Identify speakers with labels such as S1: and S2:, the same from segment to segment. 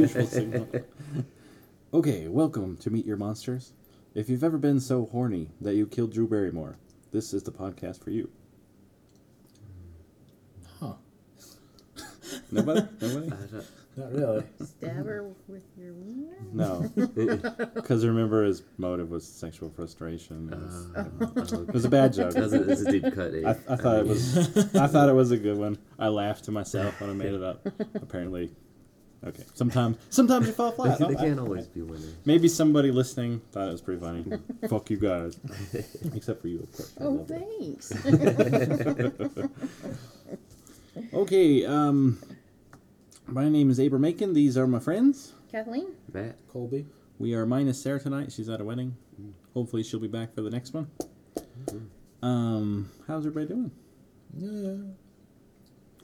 S1: usual signal. Okay, welcome to Meet Your Monsters. If you've ever been so horny that you killed Drew Barrymore, this is the podcast for you.
S2: Huh.
S1: Nobody? Nobody?
S2: Not really.
S3: Stab her with your wiener?
S1: No. Because remember, his motive was sexual frustration. It was,
S4: Uh,
S1: it was a bad joke.
S4: That's a, that's a deep cut. Eh?
S1: I, I thought it was. I thought it was a good one. I laughed to myself when I made it up. Apparently, okay. Sometimes, sometimes you fall flat.
S4: They, they can't always be winners.
S1: Maybe somebody listening thought it was pretty funny. Fuck you guys. Except for you, of course.
S3: Oh, thanks.
S1: Okay, um, my name is Abram Macon. These are my friends.
S3: Kathleen?
S4: Matt,
S2: Colby.
S1: We are minus Sarah tonight. She's at a wedding. Hopefully, she'll be back for the next one. Um, how's everybody doing?
S2: Yeah.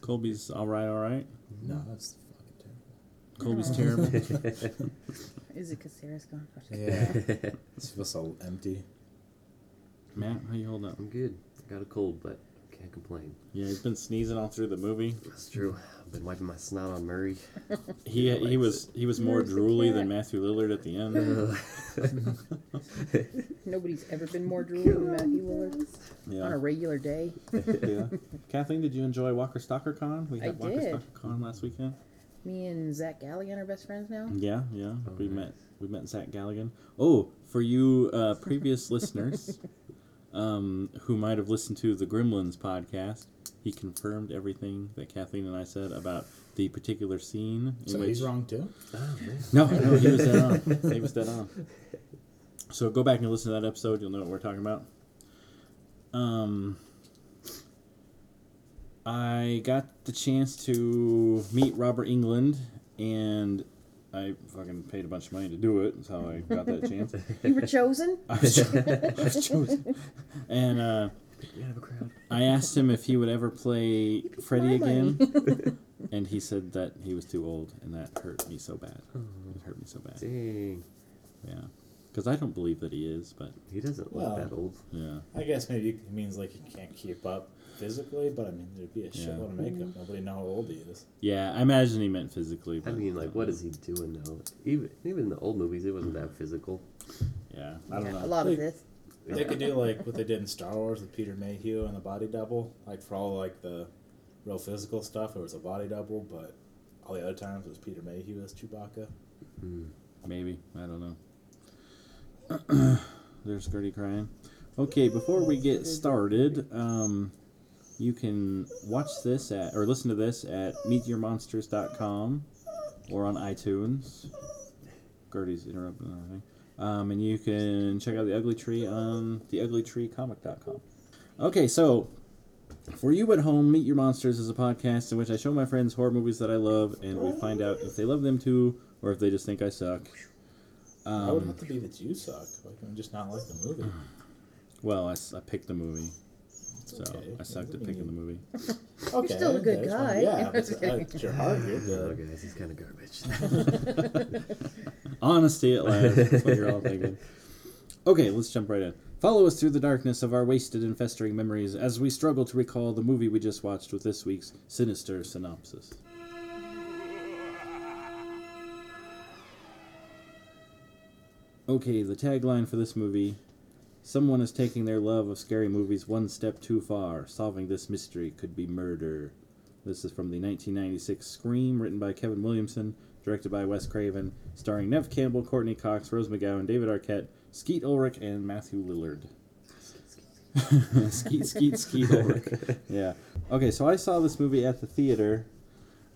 S1: Colby's all right, all right.
S2: No, that's fucking
S1: Colby's terrible.
S3: Is it because Sarah's gone?
S2: Yeah. This feels so empty.
S1: Matt, how you holding up?
S4: I'm good. I got a cold, but can't complain.
S1: Yeah, he's been sneezing all through the movie.
S4: That's true. I've been wiping my snot on Murray.
S1: He he was he was more
S3: Where's the
S1: drooly
S3: cat?
S1: than Matthew Lillard at the end.
S3: Nobody's ever been more drooly than Matthew Lillard on a
S1: Yeah.
S3: regular day.
S1: yeah. Kathleen, did you enjoy Walker Stalker Con? We
S3: I
S1: had Walker
S3: did.
S1: Stalker Con last weekend.
S3: Me and Zach Galligan are best friends now.
S1: Yeah, yeah.
S4: Oh,
S1: we
S4: nice.
S1: met we met Zach Galligan. Oh, for you uh, previous listeners um, who might have listened to the Gremlins podcast, he confirmed everything that Kathleen and I said about the particular scene. In
S2: So
S1: which,
S2: he's wrong too?
S4: Oh.
S1: No, no, he was dead on. He was dead on. So go back and listen to that episode. You'll know what we're talking about. Um, I got the chance to meet Robert Englund, and I fucking paid a bunch of money to do it. That's how I got that chance.
S3: You were chosen?
S1: I was, cho- I was chosen. And uh,
S4: We have a crowd.
S1: I asked him if he would ever play Freddy again, and he said that he was too old, and that hurt me so bad. It hurt me so bad.
S4: Dang.
S1: Yeah, because I don't believe that he is, but
S4: He doesn't look
S2: Well.
S4: that old.
S1: yeah,
S2: I guess maybe it means like he can't keep up physically, but I mean, there'd be a
S1: Yeah.
S2: shitload of makeup. Nobody know how old he is.
S1: yeah. I imagine he meant physically.
S4: I
S1: But,
S4: mean, like, what is he doing though? Even even in the old movies, it wasn't that physical.
S1: Yeah, I don't
S3: Yeah,
S1: know.
S3: A lot of
S2: Like-
S3: this.
S2: They could do like what they did in Star Wars with Peter Mayhew and the body double. Like for all like the real physical stuff, it was a body double, but all the other times it was Peter Mayhew as Chewbacca.
S4: Mm.
S1: Maybe I don't know. There's Gertie crying. Okay, before we get started, um, you can watch this at or listen to this at meetyourmonsters.com or on iTunes. Gertie's interrupting everything. Um, and you can check out the Ugly Tree on theuglytreecomic.com. Okay, so for you at home, Meet Your Monsters is a podcast in which I show my friends horror movies that I love, and we find out if they love them too or if they just think I suck.
S2: Why would it
S1: Um,
S2: have to be that you suck? Can we just not like the movie?
S1: well, I picked the movie, so
S2: okay.
S1: I sucked at
S2: Doesn't
S1: picking the
S2: mean
S1: movie.
S2: Okay,
S3: still a good guy.
S2: Yeah, but uh, your heart. You're
S4: Oh,
S2: good.
S4: guys, he's kind of garbage.
S1: Honesty at last. That's what you're all thinking. Okay, let's jump right in. Follow us through the darkness of our wasted and festering memories as we struggle to recall the movie we just watched with this week's sinister synopsis. Okay, the tagline for this movie Someone is taking their love of scary movies one step too far. Solving this mystery could be murder. This is from the 1996 Scream, written by Kevin Williamson, directed by Wes Craven, starring Neve Campbell, Courteney Cox, Rose McGowan, David Arquette, Skeet Ulrich, and Matthew Lillard. skeet, skeet, skeet Ulrich. Yeah. Okay, so I saw this movie at the theater.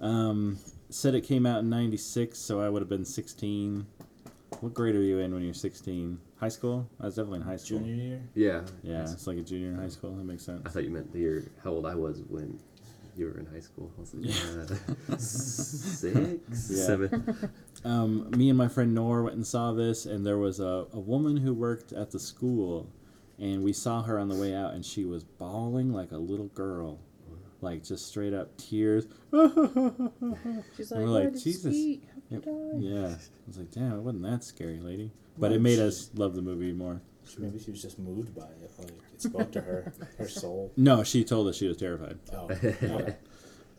S1: Um, said it came out in 96, so I would have been 16. What grade are you in when you're 16? High school? I was definitely in high school.
S2: Junior year.
S4: yeah.
S1: Yeah, it's like a junior in high school. That makes sense.
S4: I thought you meant the year how old I was when you were in high school. I was like, uh, six,
S1: Yeah.
S4: seven.
S1: um, me and my friend Nor went and saw this, and there was a, a woman who worked at the school, and we saw her on the way out, and she was bawling like a little girl, like just straight up tears.
S3: She's
S1: And
S3: like,
S1: we're like, Jesus.
S3: Skeet
S1: Yep.
S3: die?"
S1: Yeah, I was like, damn, it wasn't that scary, lady. But it made us love the movie more.
S2: Maybe she was just moved by it. Like it spoke to her, her soul.
S1: No, she told us she was terrified.
S2: Oh, okay.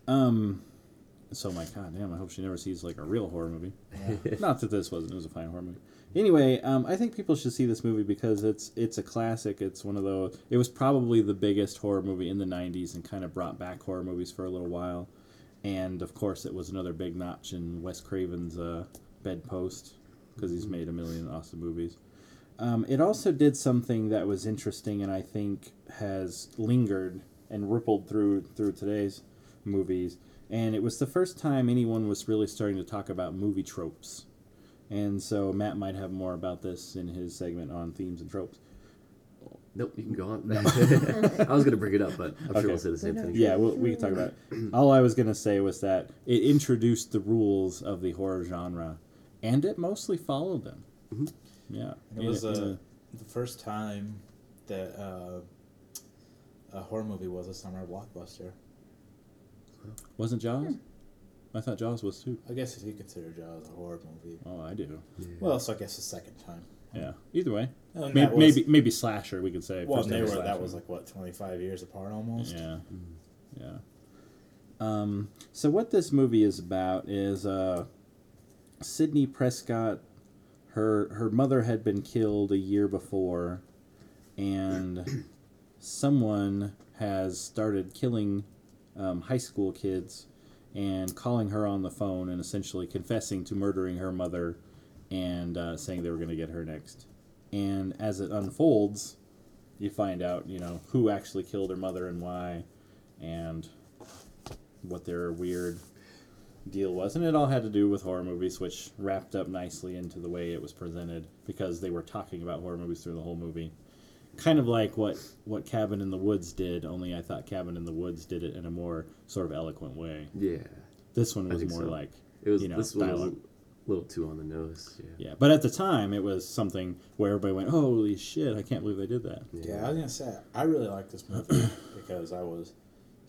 S1: Um, So I'm like, God damn, I hope she never sees like a real horror movie. Not that this wasn't; it was a fine horror movie. Anyway, um, I think people should see this movie because it's it's a classic. It's one of those. It was probably the biggest horror movie in the '90s and kind of brought back horror movies for a little while. And of course, it was another big notch in Wes Craven's uh, bedpost because he's made a million awesome movies. Um, it also did something that was interesting and I think has lingered and rippled through through today's movies. And it was the first time anyone was really starting to talk about movie tropes. And so Matt might have more about this in his segment on themes and tropes.
S4: Nope, you can go on. I was gonna bring it up, but I'm
S1: Okay.
S4: sure we'll say the same thing.
S1: Yeah, we'll, we can talk about it. All I was going to say was that it introduced the rules of the horror genre, and it mostly followed them. Yeah.
S2: It was
S1: a- in
S2: uh, the first time that uh, a horror movie was a summer blockbuster.
S1: wasn't Jaws? I thought Jaws was too.
S2: I guess if you consider Jaws a horror movie.
S1: Oh, I do.
S4: Yeah.
S2: Well, so I guess the second time.
S1: Yeah. Either way, maybe
S2: was-
S1: maybe, maybe slasher. We could say.
S2: Well, they were, that was like what twenty five years apart almost.
S1: Yeah. Yeah. Um, so what this movie is about is uh, Sidney Prescott. Her her mother had been killed a year before, and someone has started killing um, high school kids and calling her on the phone and essentially confessing to murdering her mother and uh, saying they were going to get her next. And as it unfolds, you find out, you know, who actually killed her mother and why, and what their weird deal was. And it all had to do with horror movies, which wrapped up nicely into the way it was presented because they were talking about horror movies through the whole movie. Kind of like what, what Cabin in the Woods did, only I thought Cabin in the Woods did it in a more sort of eloquent way.
S4: Yeah.
S1: This one was more
S4: so.
S1: like,
S4: It was
S1: you know,
S4: this one was
S1: dialogue.
S4: Little too on the nose. Yeah.
S1: Yeah, but at the time, it was something where everybody went, "Holy shit! I can't believe they did that."
S2: Yeah, I was gonna say I really like this movie because I was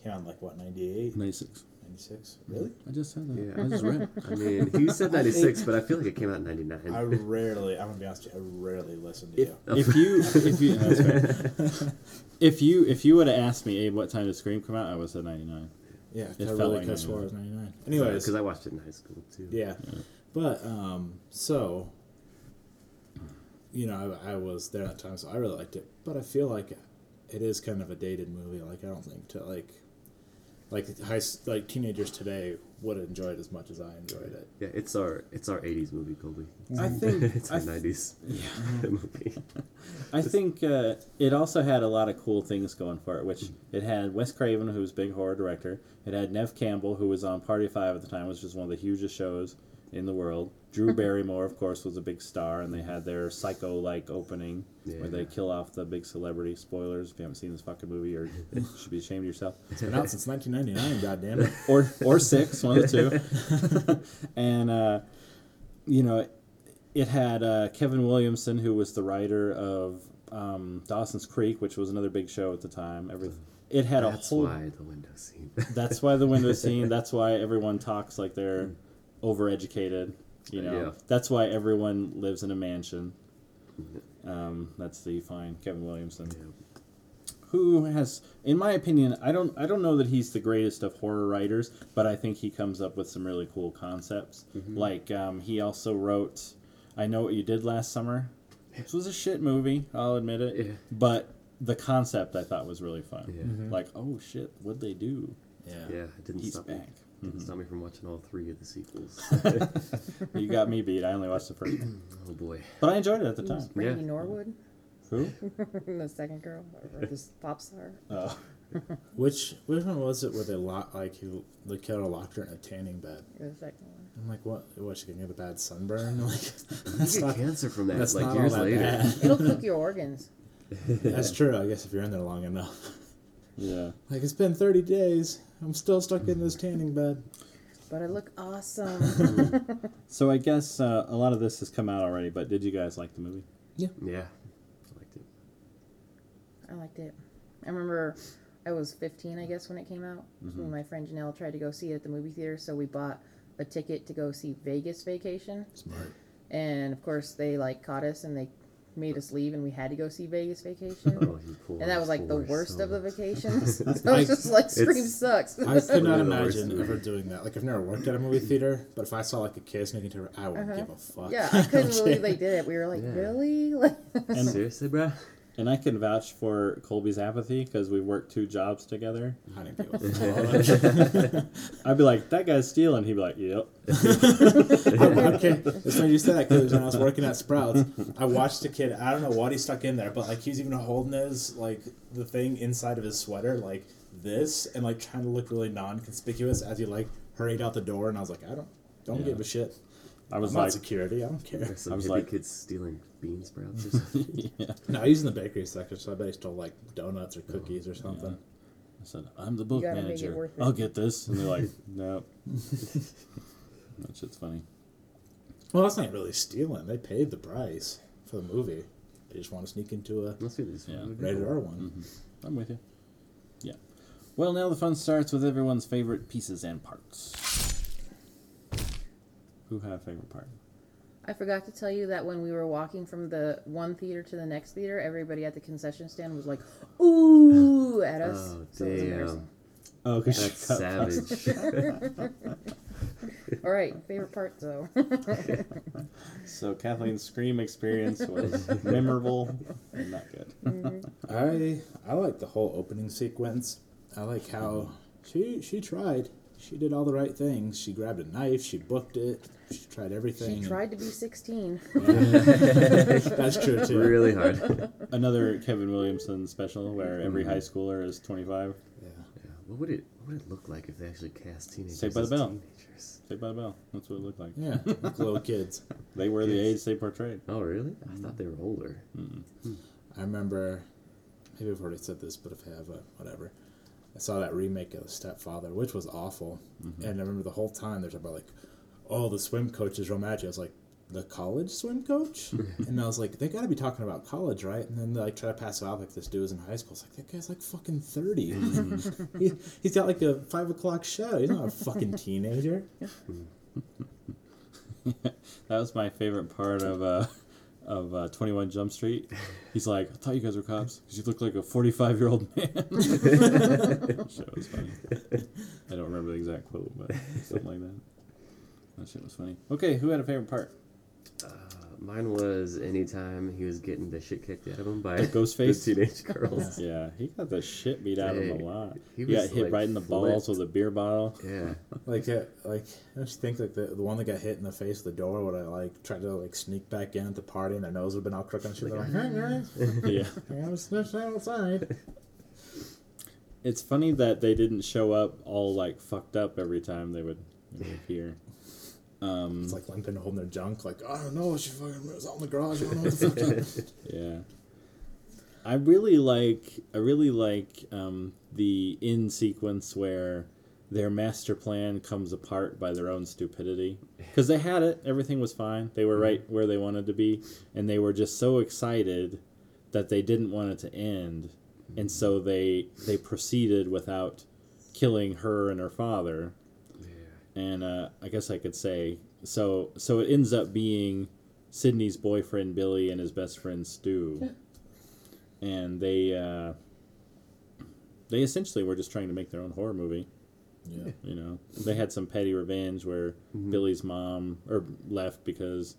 S2: came out like what 98,
S1: Ninety-six.
S2: 96? Really?
S1: I just said that.
S4: Yeah.
S1: I just read.
S4: I mean, he said 96, but I feel like it came out in 99.
S2: I rarely. I'm gonna be honest with you. I rarely listen to
S4: If-
S2: you.
S1: if you if you oh, no, if you if you would have asked me, Abe, what time did Scream come out? I would have said ninety nine.
S2: Yeah,
S1: It
S2: I
S1: felt
S2: really
S1: like
S2: could swear
S1: 99.
S2: it was 99. Anyways,
S4: because I watched it in high school too.
S2: Yeah, but um, so you know, I, I was there at the time, so I really liked it. But I feel like it is kind of a dated movie. Like I don't think to like like high like teenagers today would enjoy it as much as I enjoyed it.
S4: Yeah, it's our it's our 80s movie, Colby.
S1: I think
S4: it's
S1: I,
S4: our 90s movie.
S1: I think uh, it also had a lot of cool things going for it. Which it had Wes Craven, who was a big horror director. It had Neve Campbell, who was on Party Five at the time, which was one of the hugest shows in the world. Drew Barrymore, of course, was a big star, and they had their psycho-like opening where they
S4: Yeah.
S1: kill off the big celebrity. Spoilers if you haven't seen this fucking movie, or you should be ashamed of yourself.
S2: It's been out since 1999. God damn it!
S1: or or six, one of the two. and uh, you know, it had uh, Kevin Williamson, who was the writer of um, Dawson's Creek, which was another big show at the time. Every it had
S4: That's
S1: a whole.
S4: That's why the window scene.
S1: That's why the window scene. That's why everyone talks like they're overeducated. You know,
S4: Yeah.
S1: that's why everyone lives in a mansion. Um, that's the fine Kevin Williamson
S4: Yeah.
S1: who has in my opinion i don't i don't know that he's the greatest of horror writers but i think he comes up with some really cool concepts like um, he also wrote i know what you did last summer this was a shit movie i'll admit it
S4: Yeah.
S1: but the concept i thought was really fun
S4: Yeah.
S1: like oh shit what'd they do
S2: Yeah.
S4: Yeah, it didn't
S1: he's
S4: stop
S1: back
S4: Didn't stop me from watching all three of the sequels.
S1: you got me beat i only watched the first one
S4: oh boy.
S1: but i enjoyed it at the time
S3: Brandy
S4: Yeah.
S3: Norwood,
S1: who
S3: the second girl, or this pop star.
S1: oh
S2: Which which one was it where they lock like he, the killer locked her in a tanning bed?
S3: The second one.
S2: I'm like, what? What? She gonna get a bad sunburn? Like
S4: You
S2: that's
S4: get
S2: not
S4: cancer from that,
S2: that's
S4: like
S2: not
S4: years
S2: all that
S4: later.
S2: bad.
S3: It'll cook your organs.
S2: That's true. I guess if you're in there long enough.
S1: yeah
S2: Like it's been 30 days. I'm still stuck in this tanning bed.
S3: But I look awesome.
S1: so i guess uh, a lot of this has come out already but did you guys like the movie
S4: Yeah. Yeah, I liked it.
S3: I liked it. I remember I was 15, I guess, when it came out.
S1: Mm-hmm.
S3: Me and my friend Janelle tried to go see it at the movie theater, so we bought a ticket to go see Vegas Vacation.
S2: Smart.
S3: And of course, they like caught us and they made us leave, and we had to go see Vegas Vacation.
S4: Oh,
S3: and that was like the
S4: poor
S3: worst of the vacations. so I was just like, Scream sucks.
S2: I could not
S4: One of the worst
S2: imagine ever doing that. Like I've never worked at a movie theater, but if I saw like a kid sneaking to, her, I wouldn't give a fuck.
S3: Uh-huh. yeah, I couldn't believe they did it. We were like,
S4: Yeah.
S3: really? Like,
S1: And,
S4: Seriously, bro?
S1: And I can vouch for Colby's apathy because we worked two jobs together.
S2: I didn't give a fuck.
S1: I'd be like, that guy's stealing. He'd be like, yep.
S2: okay, it's funny you said that because when I was working at Sprouts, I watched a kid. I don't know what he stuck in there, but like he was even holding his like the thing inside of his sweater like this, and like trying to look really non-conspicuous as he like hurried out the door. And I was like, I don't don't
S1: Yeah.
S2: give a shit.
S1: I was
S2: I'm not security. I don't care.
S4: There's some
S1: I was
S4: hippie
S1: like-
S4: kids stealing bean sprouts or something.
S1: yeah.
S2: No, he's in the bakery section, so I bet he stole like donuts or oh, cookies or something.
S1: I said, I'm the book
S3: gotta make it
S1: manager.
S3: worth it."
S1: I'll get this. And they're like, no. that shit's funny.
S2: Well, that's not really stealing. They paid the price for the movie. They just want to sneak into a
S4: Must be these
S1: Yeah.
S2: rated R one. Mm-hmm.
S1: I'm with you. Yeah. Well, now the fun starts with everyone's favorite pieces and parts. Who had a favorite part?
S3: I forgot to tell you that when we were walking from the one theater to the next theater, everybody at the concession stand was like, "Ooh!" at oh, us.
S4: Oh,
S3: So it was embarrassing.
S4: damn.
S1: Oh, because
S4: That's savage.
S3: All right, favorite part though.
S1: So Kathleen's scream experience was memorable and not good. Mm-hmm.
S2: I I like the whole opening sequence. I like how she she tried. She did all the right things. She grabbed a knife. She booked it. She tried everything.
S3: she tried to be 16.
S2: That's true too.
S4: really hard.
S1: Another Kevin Williamson special where every high schooler is 25.
S2: Yeah.
S4: Yeah. What would it What would it look like if they actually cast teenagers?
S1: Saved by the Bell.
S4: Teenagers?
S1: Saved by the Bell. That's what it looked like.
S2: Yeah. Like little kids.
S1: They were the age they portrayed.
S4: Oh, really? I thought they were older.
S2: I remember. Maybe I've already said this, but if I have, uh, whatever. I saw that remake of The Stepfather, which was awful. And I remember the whole time they're talking about like, oh, the swim coach is romantic. I was like, the college swim coach? and I was like, they got to be talking about college, right? And then they like try to pass it off like this dude was in high school. It's like that guy's like fucking thirty. he, he's got like a five o'clock show. He's not a fucking teenager.
S1: That was my favorite part of uh, of uh, Twenty One Jump Street. He's like, I thought you guys were cops because you look like a forty five year old man. shit was funny. I don't remember the exact quote, but something like that. That shit was funny. Okay, who had a favorite part?
S4: Uh, mine was anytime he was getting the shit kicked out of him by
S1: The Ghostface?
S4: the teenage girls.
S1: Yeah, he got the shit beat out of him a lot.
S4: He
S1: He, got hit
S4: like,
S1: right in the balls with a beer bottle.
S4: Yeah.
S2: Like, uh, like don't you think like the, the one that got hit in the face of the door would have like tried to like sneak back in at the party and their nose would have been all crooked and shit? They're like, hey guys,
S1: yeah.
S2: I was just outside.
S1: It's funny that they didn't show up all like fucked up every time they would appear. Um,
S2: It's like limping, holding their junk. Like, I don't know, she fucking was out in the garage. I don't know what the fuck.
S1: Yeah. I really like I really like um, the in sequence where their master plan comes apart by their own stupidity because they had it everything was fine they were right where they wanted to be and they were just so excited that they didn't want it to end and so they they proceeded without killing her and her father
S4: Yeah.
S1: And uh, I guess I could say so. So it ends up being Sidney's boyfriend Billy and his best friend Stu, and they uh, they essentially were just trying to make their own horror movie.
S2: Yeah.
S1: You know, they had some petty revenge where Billy's mom or left because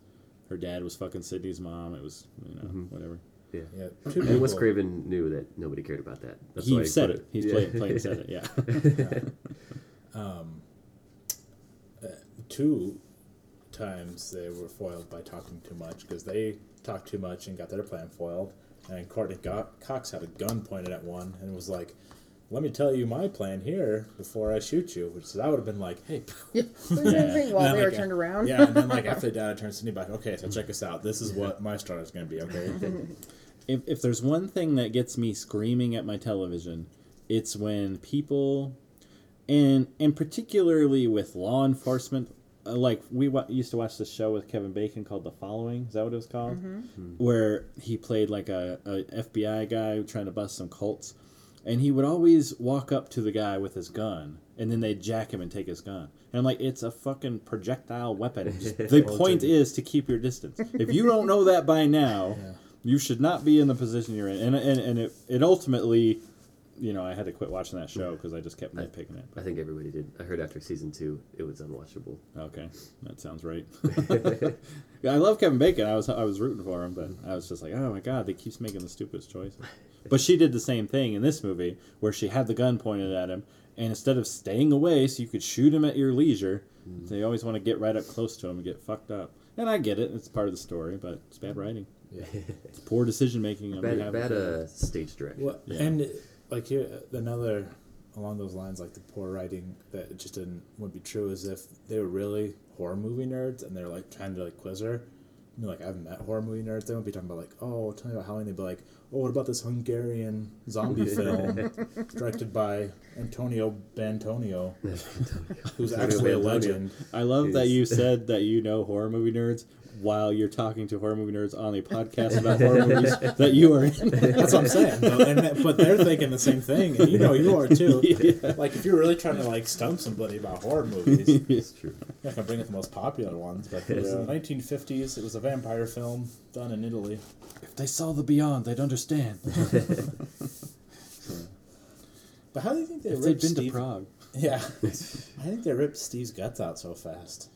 S1: her dad was fucking Sidney's mom. It was you know whatever.
S4: Yeah.
S2: Yeah.
S4: And Wes Craven knew that nobody cared about that. That's why
S1: he said
S4: put
S1: it. He's
S4: Yeah.
S1: plain, plain said it. Yeah.
S2: Um, uh, two times they were foiled by talking too much because they talked too much and got their plan foiled. And Courteney Go- Cox had a gun pointed at one and was like, "Let me tell you my plan here before I shoot you." Which I would have been like, "Hey."
S3: Yeah. While
S2: And
S3: they
S2: then,
S3: were
S2: like,
S3: turned around.
S2: Yeah, and then like after they died, I turned Sidney back. Okay, so check us out. This is what my start is going to be. Okay.
S1: if, if there's one thing that gets me screaming at my television, it's when people, and and particularly with law enforcement, Uh, like we wa- used to watch this show with Kevin Bacon called The Following. Is that what it was called? Mm-hmm. Hmm. Where he played like a, a FBI guy trying to bust some cults, and he would always walk up to the guy with his gun, and then they'd jack him and take his gun. And I'm like, it's a fucking projectile weapon. Just- the point is to keep your distance. If you don't know that by now, You should not be in the position you're in, and and, and it, it ultimately, you know, I had to quit watching that show because I just kept nitpicking it.
S4: I think everybody did. I heard after season two, it was unwatchable.
S1: Okay, that sounds right. yeah, I love Kevin Bacon. I was I was rooting for him, but I was just like, oh my god, they keeps making the stupidest choices. But she did the same thing in this movie, where she had the gun pointed at him, and instead of staying away so you could shoot him at your leisure, they always want to get right up close to him and get fucked up. And I get it; it's part of the story, but it's bad writing.
S2: Yeah.
S1: It's poor decision making on
S4: Bad,
S1: behalf
S4: bad uh, stage direction.
S2: Well,
S1: Yeah.
S2: and like here, another along those lines, like the poor writing that it just didn't would be true is if they were really horror movie nerds and they're like trying to like quiz her. You know, like I've met horror movie nerds. They won't be talking about like, oh, tell me about Halloween. They'd be like, oh, what about this Hungarian zombie film directed by Antonio Bantonio, who's actually a legend.
S1: I love that you said that you know horror movie nerds while you're talking to horror movie nerds on a podcast about horror movies that you are in.
S2: That's what I'm saying. But, and, but they're thinking the same thing, and you know you are too. Like if you're really trying to like stump somebody about horror movies,
S4: It's true.
S2: I'm not gonna bring up the most popular ones, but it was in the 1950s. It was a vampire film done in Italy.
S1: if they saw the beyond, they'd understand.
S2: But how do you think they
S1: if
S2: ripped
S1: been
S2: Steve?
S1: to Prague.
S2: Yeah, I think they ripped Steve's guts out so fast.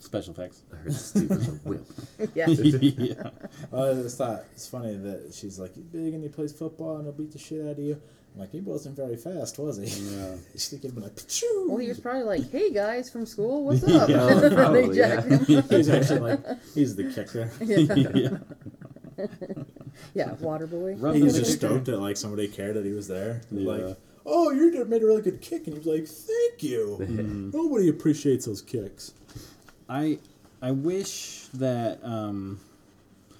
S1: Special effects.
S4: I heard Steve was a whip.
S3: yeah.
S1: yeah.
S2: I just thought it's funny that she's like, "He's big and he plays football and he'll beat the shit out of you." I'm like, he wasn't very fast, was he?
S1: Yeah.
S2: She's thinking like, Pachoo!
S3: Well, he was probably like, "Hey guys from school, what's up?"
S1: Yeah,
S3: And they
S4: probably, yeah.
S3: him.
S2: he's actually like, he's the kicker.
S1: yeah.
S3: Yeah, water boy.
S1: Run
S2: He was just stoked that like somebody cared that he was there.
S1: Yeah.
S2: Like, oh, you made a really good kick, and he was like, "Thank you." Nobody appreciates those kicks.
S1: I I wish that um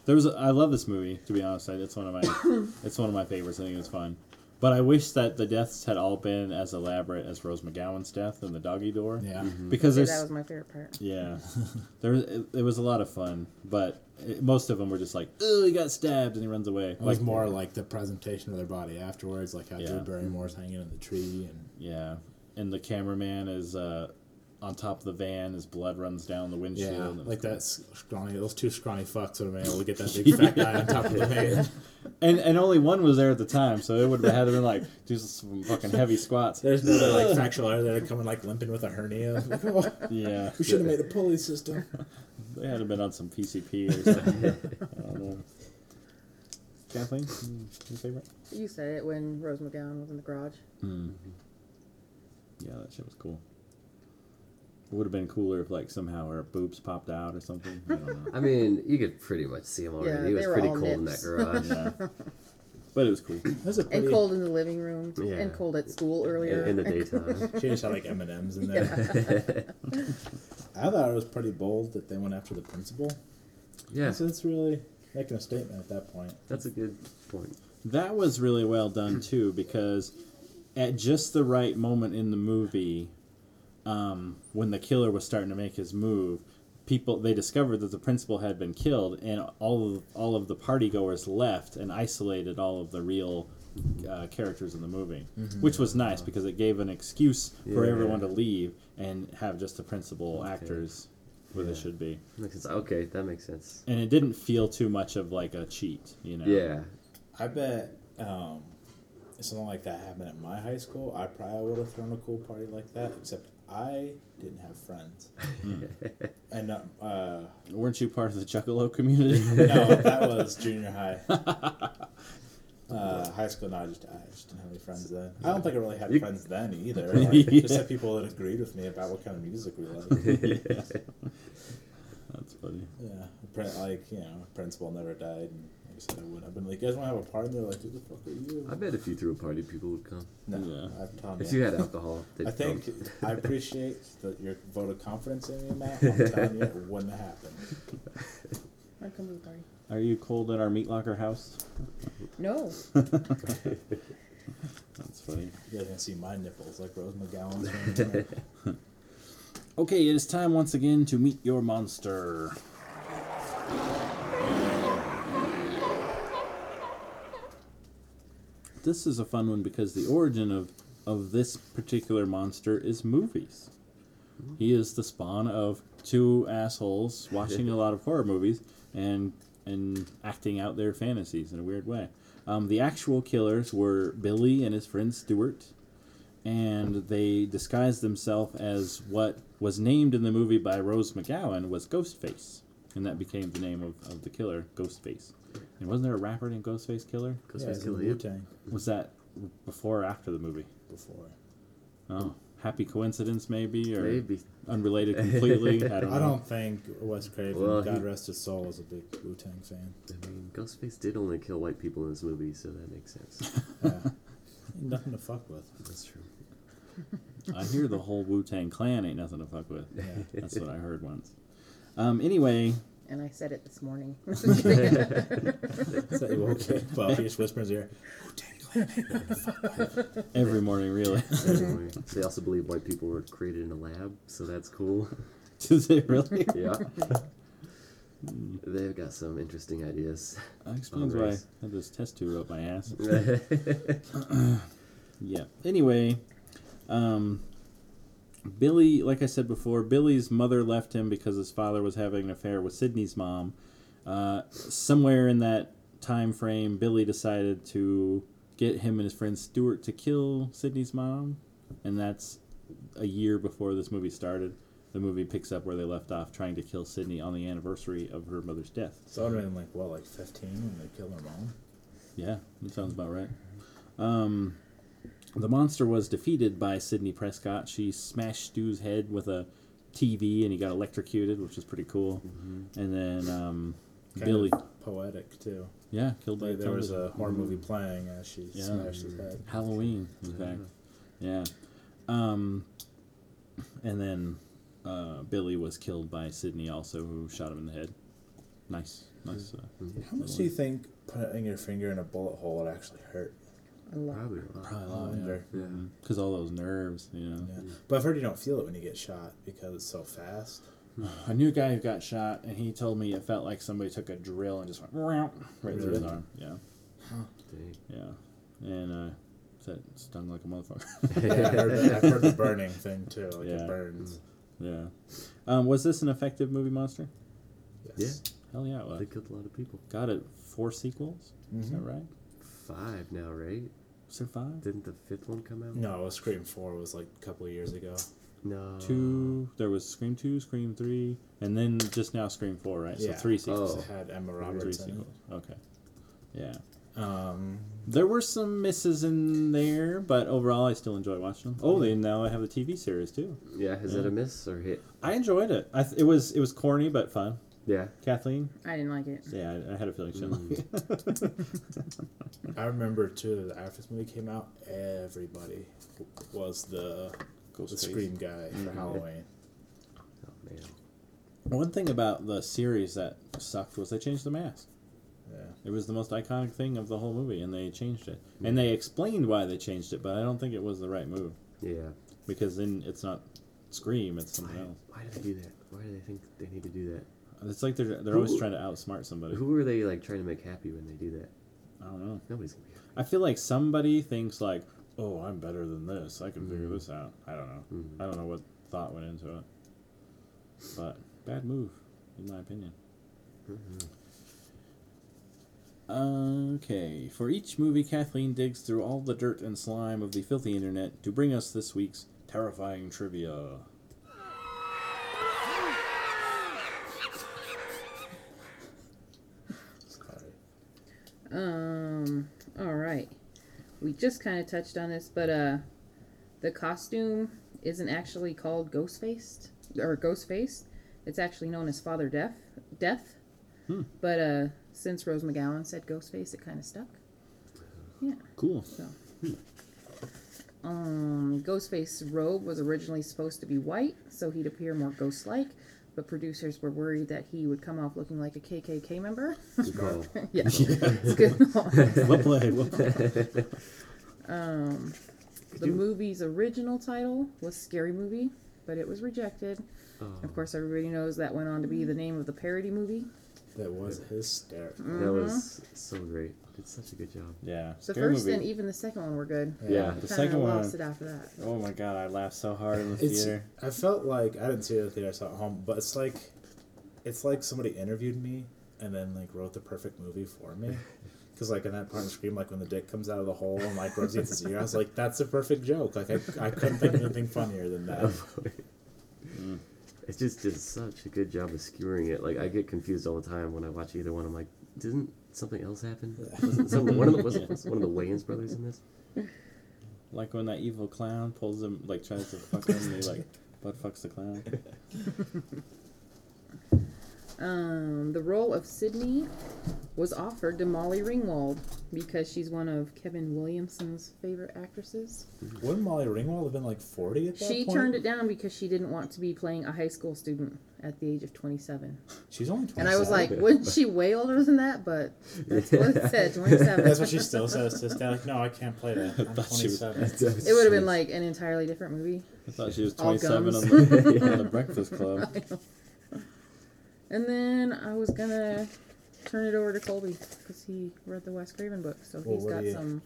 S1: there was a, I love this movie to be honest. I- It's one of my it's one of my favorites. I think it's fun. But I wish that the deaths had all been as elaborate as Rose McGowan's death in the doggy door.
S2: Yeah.
S1: Because
S3: Yeah, that was my favorite part.
S1: Yeah, there was, it, it was a lot of fun, but it, most of them were just like, "Oh, he got stabbed," and he runs away.
S2: It was more like the presentation of their body afterwards, like how
S1: Yeah.
S2: Drew Barrymore's hanging in the tree, and
S1: yeah, and the cameraman is uh, on top of the van. His blood runs down the windshield.
S2: yeah,
S1: and
S2: like
S1: cool.
S2: that scrawny. Those two scrawny fucks would have been able to get that big fat guy on top of the van.
S1: And and only one was there at the time, so it would have had to been like do some fucking heavy squats.
S2: There's no other, like factual error there coming like limping with a hernia. Like, oh,
S1: Yeah,
S2: we should have made a pulley system.
S1: they had to been on some PCP or something. I don't know. Kathleen, your favorite?
S3: You said it when Rose McGowan was in the garage. Mm-hmm.
S1: Yeah, that shit was cool. It would have been cooler if like somehow her boobs popped out or something. I don't know.
S4: I mean, you could pretty much see him already.
S3: Yeah,
S4: it was pretty
S3: all
S4: cold in that garage.
S1: Yeah. But it was cool.
S2: That's pretty.
S3: And cold in the living room.
S4: Yeah.
S3: And cold at school earlier.
S4: in, in the daytime.
S2: She just had like M and M's in there. I thought it was pretty bold that they went after the principal.
S4: Yeah,
S2: So it's really making a statement at that point.
S4: that's a good point.
S1: That was really well done too, because at just the right moment in the movie, um, when the killer was starting to make his move, people they discovered that the principal had been killed, and all of all of the partygoers left and isolated all of the real uh, characters in the movie, which was nice because it gave an excuse for
S4: Yeah.
S1: everyone to leave and have just the principal actors where they should be.
S4: Makes sense. Okay, that makes sense.
S1: And it didn't feel too much of like a cheat, you know.
S4: Yeah,
S2: I bet um, something like that happened at my high school, I probably would have thrown a cool party like that. Except I didn't have friends, and uh, uh,
S1: Weren't you part of the Juggalo community?
S2: no, that was junior high. Uh, high school, no, I just, I just didn't have any friends then. I don't think I really had
S4: You-
S2: friends then either. Like, Just had people that agreed with me about what kind of music we liked.
S1: That's funny.
S2: Yeah, pri- like you know, principal never died, and like I said, I would. I've been like, you guys want to have a party? And they're like, who the fuck are you?
S4: I bet if you threw a party, people would come.
S2: no,
S1: Yeah.
S2: I've told
S4: If you had alcohol, they'd
S2: I think
S4: come.
S2: I appreciate the, your vote of confidence in me, Matt. I'm telling you, it wouldn't happen.
S3: I'd come to the party.
S1: Are you cold at our meat locker house?
S3: No.
S1: That's funny.
S2: You guys gonna see my nipples like Rose McGowan's.
S1: Okay, it is time once again to meet your monster. This is a fun one because the origin of, of this particular monster is movies. He is the spawn of two assholes watching a lot of horror movies and and acting out their fantasies in a weird way. Um, the actual killers were Billy and his friend Stuart, and they disguised themselves as what was named in the movie by Rose McGowan was Ghostface, and that became the name of, of the killer, Ghostface. And wasn't there a rapper named Ghostface
S2: Killah?
S4: Ghostface
S2: the
S4: Killer.
S2: Wu
S4: Yeah.
S2: Tang
S1: Was that before or after the movie?
S2: before.
S1: Oh, happy coincidence maybe, or
S4: Maybe.
S1: unrelated completely. I don't.
S2: I
S1: know.
S2: don't think Wes Craven,
S4: Well,
S2: God
S4: he-
S2: rest his soul, was a big Wu Tang fan.
S4: I mean, Ghostface did only kill white people in this movie, so that makes sense.
S2: Yeah. Nothing to fuck with.
S4: That's true.
S1: I hear the whole Wu Tang Clan ain't nothing to fuck with.
S2: Yeah.
S1: That's what I heard once. Um, anyway,
S3: And I said it this morning.
S2: Is that you okay? Well, he just whispers in his ear. Wu Tang Clan ain't nothing to fuck with.
S1: every morning, really.
S4: Anyway, they also believe white people were created in a lab, so that's cool.
S1: Does it really?
S4: yeah. They've got some interesting ideas.
S1: That explains why I
S4: race.
S1: had this test tube up my ass.
S4: yeah.
S1: Yeah. Anyway, um, Billy, like I said before, Billy's mother left him because his father was having an affair with Sidney's mom. Uh, somewhere in that time frame, Billy decided to get him and his friend Stuart to kill Sidney's mom, and that's a year before this movie started. The movie picks up where they left off, trying to kill Sidney on the anniversary of her mother's death.
S2: So I'd have been like, what, like 15 when they killed her mom?
S1: Yeah, that sounds about right. Um, the monster was defeated by Sidney Prescott. She smashed Stu's head with a TV, and he got electrocuted, which was pretty cool. And then um, Billy,
S2: poetic, too.
S1: yeah, killed by
S2: Like, there was a horror movie playing as she
S1: Yeah.
S2: smashed his head.
S1: Halloween, in fact. Yeah. Um, and then uh, Billy was killed by Sidney, also, who shot him in the head. Nice, nice. Uh,
S2: How much do you think putting your finger in a bullet hole would actually hurt?
S3: A lot.
S4: Probably a lot.
S1: probably a
S2: I
S1: lot, yeah.
S2: wonder.
S4: Yeah.
S1: Because all those nerves, you know.
S2: Yeah. But I've heard you don't feel it when you get shot because it's so fast.
S1: I knew a guy who got shot, and he told me it felt like somebody took a drill and just went "Meow," right through his arm. Yeah,
S4: Dang.
S1: yeah, and uh, that stung like a motherfucker.
S2: Yeah, I've, heard the, I've heard the burning thing too. Like
S1: Yeah.
S2: it burns.
S1: yeah. Um, was this an effective movie, Monster?
S2: Yes.
S1: Hell yeah, it was.
S4: They killed a lot of people.
S1: Got it. Four sequels. Is that
S2: Mhm.
S1: right?
S4: Five now, right?
S1: Was there five?
S4: Didn't the fifth one come out?
S2: No, it was Scream 4 was like a couple of years ago.
S4: No.
S1: Two. There was Scream two, Scream three, and then just now Scream four, right?
S2: Yeah.
S1: So three sequels.
S4: Oh.
S2: It had Emma
S1: Three
S2: Roberts in
S1: sequels. Okay. Yeah.
S2: Um,
S1: There were some misses in there, but overall, I still enjoy watching them. Oh, they now I have the TV series too.
S4: Yeah, is
S1: Yeah.
S4: it a miss or hit?
S1: I enjoyed it. I th- it was it was corny but fun.
S4: Yeah.
S1: Kathleen,
S3: I didn't like it.
S1: yeah, I, I had a feeling she didn't like
S4: Mm.
S1: it.
S2: I remember too that after this movie came out, everybody was the, the
S1: Ghostface.
S2: Scream guy for
S1: Mhm.
S2: Halloween.
S4: Oh man.
S1: One thing about the series that sucked was they changed the mask.
S2: Yeah.
S1: It was the most iconic thing of the whole movie, and they changed it. And they explained why they changed it, but I don't think it was the right move
S4: Yeah.
S1: because then it's not Scream, it's
S4: Why,
S1: something else.
S4: why did they do that? Why do they think they need to do that?
S1: It's like they're they're always trying to outsmart somebody.
S4: Who are they like trying to make happy when they do that?
S1: I don't know.
S4: Nobody's gonna be happy.
S1: I feel like somebody thinks like, "Oh, I'm better than this. I can figure
S4: Mhm.
S1: this out." I don't know.
S4: Mhm.
S1: I don't know what thought went into it, but bad move, in my opinion. Okay, for each movie, Kathleen digs through all the dirt and slime of the filthy internet to bring us this week's terrifying trivia.
S3: Um. All right. We just kind of touched on this, but uh, the costume isn't actually called Ghost Ghostface or Ghost Ghostface. It's actually known as Father Death. Death.
S1: Hmm.
S3: But uh, since Rose McGowan said Ghostface, it kind of stuck. Yeah.
S1: Cool.
S3: So. Hmm. Um, Ghostface's robe was originally supposed to be white, so he'd appear more ghost-like. But producers were worried that he would come off looking like a KKK member.
S4: Good call.
S3: yeah, it's good.
S1: well played. Well played.
S3: Um, the movie's original title was Scary Movie, but it was rejected.
S4: Oh,
S3: Of course, everybody knows that went on to be the name of the parody movie.
S2: That was hysterical.
S4: that was so great. Did such a good job.
S1: Yeah.
S3: The
S1: scary
S3: first
S1: movie.
S3: and even the second one were good.
S4: Yeah.
S1: The
S3: Kinda
S1: second one.
S3: lost it after that.
S1: Oh my god, I laughed so hard in the
S2: It's.
S1: theater.
S2: I felt like I didn't see it at the theater. I saw it at home, but it's like, it's like somebody interviewed me, and then like wrote the perfect movie for me. Because like in that part of the scream, like when the dick comes out of the hole and like rubs against his ear, I was like, "That's a perfect joke." Like I, I couldn't think of anything funnier than that. Mm.
S4: It just did such a good job of skewering it. Like I get confused all the time when I watch either one. I'm like, didn't something else happen? Wasn't some, one of the wasn't was one of the Wayans brothers in this?
S1: Like when that evil clown pulls him, like tries to fuck him, and he like butt fucks the clown.
S3: Um, the role of Sidney was offered to Molly Ringwald because she's one of Kevin Williamson's favorite actresses.
S2: Wouldn't Molly Ringwald have been like forty at that
S3: She
S2: point?
S3: turned it down because she didn't want to be playing a high school student at the age of 27.
S2: She's only 27.
S3: And I was like, wouldn't she way older than that? But that's what it said, 27.
S2: That's what she still says to this. Like, no, I can't play that. I'm
S1: thought she was-
S2: 27.
S3: It would have been like an entirely different movie.
S1: I thought she was 27 on
S3: guns.
S1: the, on the Breakfast Club.
S3: And then I was gonna turn it over to Colby because he read the Wes Craven book, so
S2: Well,
S3: he's
S2: what
S3: got
S2: do you-
S3: some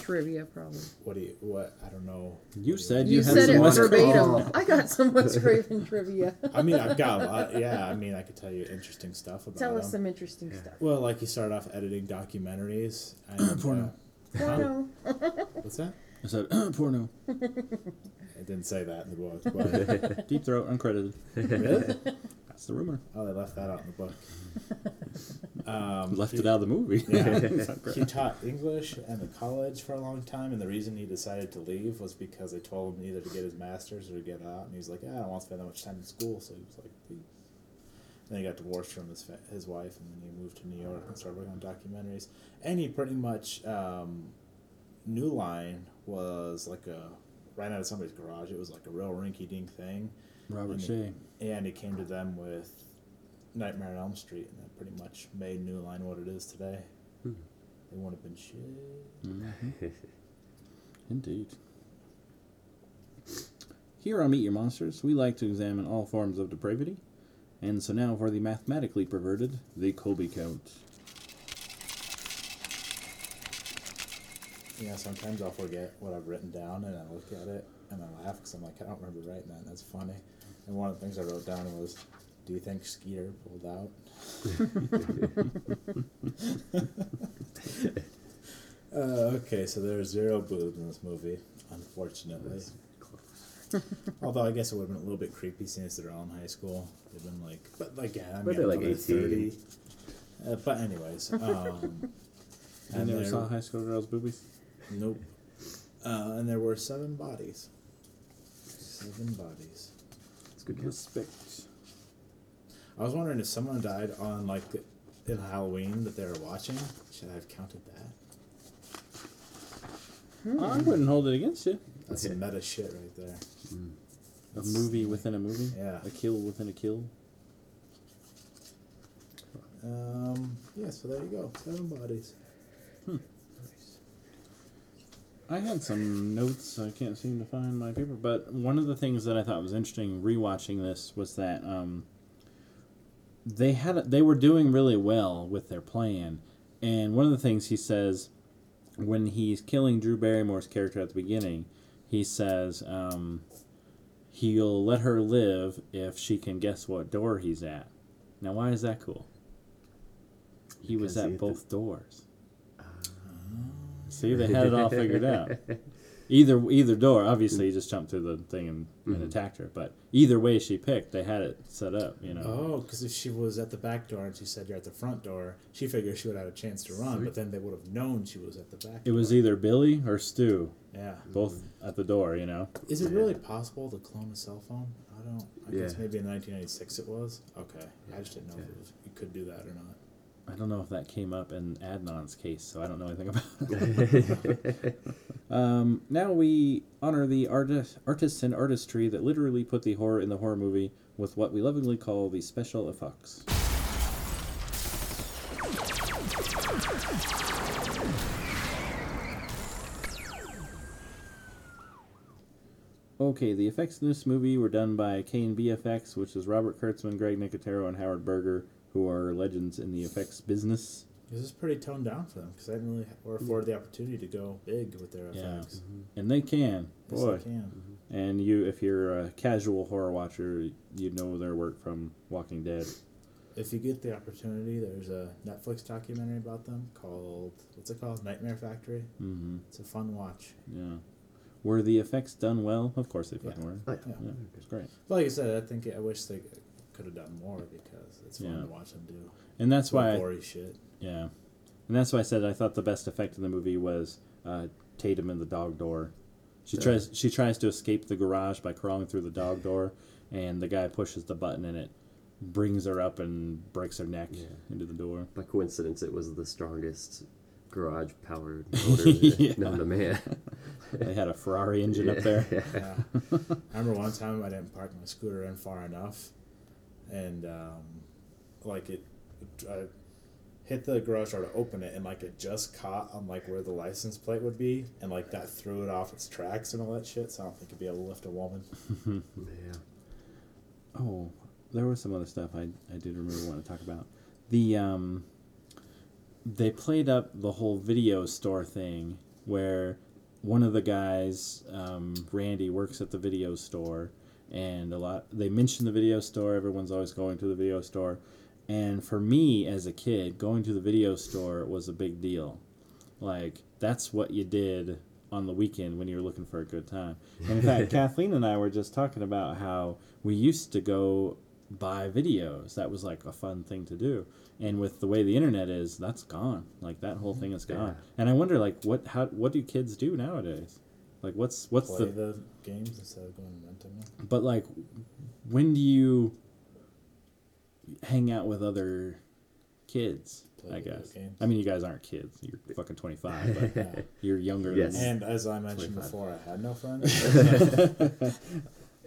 S3: trivia probably.
S2: What do you? What? I don't know.
S1: You
S2: What
S1: said
S3: You,
S1: you, had
S3: said
S1: some
S3: it
S1: Wes Craven.
S3: verbatim. I got some Wes Craven trivia.
S2: I mean, I've got a lot. Yeah, I mean, I could tell you interesting stuff about
S3: Tell us
S2: him.
S3: some interesting stuff.
S2: Well, like he started off editing documentaries. And,
S1: Porno.
S2: uh,
S3: Porno.
S2: what's that?
S1: I said porno.
S2: It didn't say that in the book. But
S1: Deep throat, uncredited.
S2: really?
S1: That's the rumor.
S2: Oh, they left that out in the book. Um,
S1: Left
S2: he,
S1: it out of the movie.
S2: Yeah. he taught English in the college for a long time, and the reason he decided to leave was because they told him either to get his master's or to get out, and he was like, "Yeah, I don't want to spend that much time in school," so he was like, "Leave." Then he got divorced from his fa- his wife, and then he moved to New York and started working on documentaries. And he pretty much um, New Line was like a ran out of somebody's garage. It was like a real rinky dink thing,
S1: Robert
S2: And-
S1: Shaye.
S2: and he came to them with Nightmare on Elm Street, and that pretty much made New Line what it is today.
S4: Hmm.
S2: They would have been shit.
S1: Mm-hmm. Indeed. Here on Meet Your Monsters, we like to examine all forms of depravity. And so now for the mathematically perverted, the Colby Count.
S2: Yeah, sometimes I'll forget what I've written down, and I look at it and I laugh because I'm like, I don't remember writing that. That's funny. And one of the things I wrote down was, "Do you think Skeeter pulled out?" uh, okay, so there are zero boobs in this movie, unfortunately. Although I guess it would have been a little bit creepy since they're all in high school. They've been like, but like, yeah, I mean,
S4: But they're like
S2: they're
S4: 18.
S2: Uh, but anyways, um,
S1: You
S2: and
S1: never
S2: there-
S1: saw high school girls' boobies?
S2: Nope. Uh, and there were seven bodies. Seven bodies.
S4: It's good.
S1: Respect.
S2: I was wondering if someone died on like in Halloween that they were watching. Should I have counted that?
S1: I wouldn't hold it against you.
S2: That's some meta shit right there.
S1: A movie within a movie?
S2: Yeah.
S1: A kill within a kill?
S2: Um, yeah, so there you go. Seven bodies.
S1: I had some notes. I can't seem to find my paper, but one of the things that I thought was interesting rewatching this was that um, they had they were doing really well with their plan, and one of the things he says when he's killing Drew Barrymore's character at the beginning, he says um, he'll let her live if she can guess what door he's at. Now, why is that cool? He was
S4: Because he
S1: at
S4: had
S1: both doors. See, they had it all figured out. Either either door, obviously, he just jumped through the thing and, and mm-hmm. attacked her. But either way she picked, they had it set up. You know.
S2: Oh, because if she was at the back door and she said you're at the front door, she figured she would have had a chance to run, but then they would have known she was at the back.
S1: It was either Billy or Stu,
S2: yeah.
S1: both mm-hmm. at the door. You know.
S2: Is it really possible to clone a cell phone? I don't. I guess maybe in 1996 it was. Okay, I just didn't know if it was, you could do that or not.
S1: I don't know if that came up in Adnan's case, so I don't know anything about it. um, now we honor the artist, artists and artistry that literally put the horror in the horror movie with what we lovingly call the special effects. Okay, the effects in this movie were done by K&B Effects, which is Robert Kurtzman, Greg Nicotero, and Howard Berger, who are legends in the effects business.
S2: This is pretty toned down for them because I didn't really or afford the opportunity to go big with their
S1: Yeah.
S2: effects.
S1: And they can,
S2: Yes,
S1: boy.
S2: they can.
S1: And you, if you're a casual horror watcher, you know their work from Walking Dead.
S2: if you get the opportunity, there's a Netflix documentary about them called what's it called? Nightmare Factory.
S1: Mm-hmm.
S2: It's a fun watch.
S1: Yeah. Were the effects done well? Of course they fucking
S2: Yeah.
S1: were.
S4: Oh, yeah.
S2: Yeah.
S1: Yeah, it's great.
S2: But like I said, I think I wish they could have done more because it's fun
S1: Yeah.
S2: to watch them do.
S1: And that's
S2: some
S1: why, I,
S2: gory shit.
S1: yeah, and that's why I said I thought the best effect in the movie was uh, Tatum in the dog door. She
S4: Yeah.
S1: tries she tries to escape the garage by crawling through the dog door, and the guy pushes the button and it brings her up and breaks her neck
S4: Yeah.
S1: into the door.
S4: By coincidence, it was the strongest garage powered motor
S1: Yeah.
S4: known to man.
S1: They had a Ferrari engine up there.
S2: Yeah. I remember one time I didn't park my scooter in far enough, and um, like it, I hit the garage door to open it, and like it just caught on like where the license plate would be, and like that threw it off its tracks and all that shit. So I don't think it'd be able to lift a woman.
S4: yeah.
S1: Oh, there was some other stuff I, I did remember wanting to talk about. The um, they played up the whole video store thing where one of the guys, um, Randy, works at the video store, and a lot they mention the video store. Everyone's always going to the video store, and for me as a kid, going to the video store was a big deal. Like that's what you did on the weekend when you were looking for a good time. And in fact, Kathleen and I were just talking about how we used to go buy videos. That was like a fun thing to do. And with the way the internet is, that's gone. Like that whole thing is gone.
S4: Yeah.
S1: And I wonder, like, what how what do kids do nowadays? Like, what's what's
S2: Play
S1: the
S2: the games instead of going and renting them.
S1: but like, when do you hang out with other kids?
S2: Play
S1: I guess.
S2: games.
S1: I mean, you guys aren't kids. You're fucking twenty five, but
S2: Yeah.
S1: you're younger.
S4: Yes.
S1: Than,
S2: And as I mentioned
S4: 25.
S2: before, I had no friends.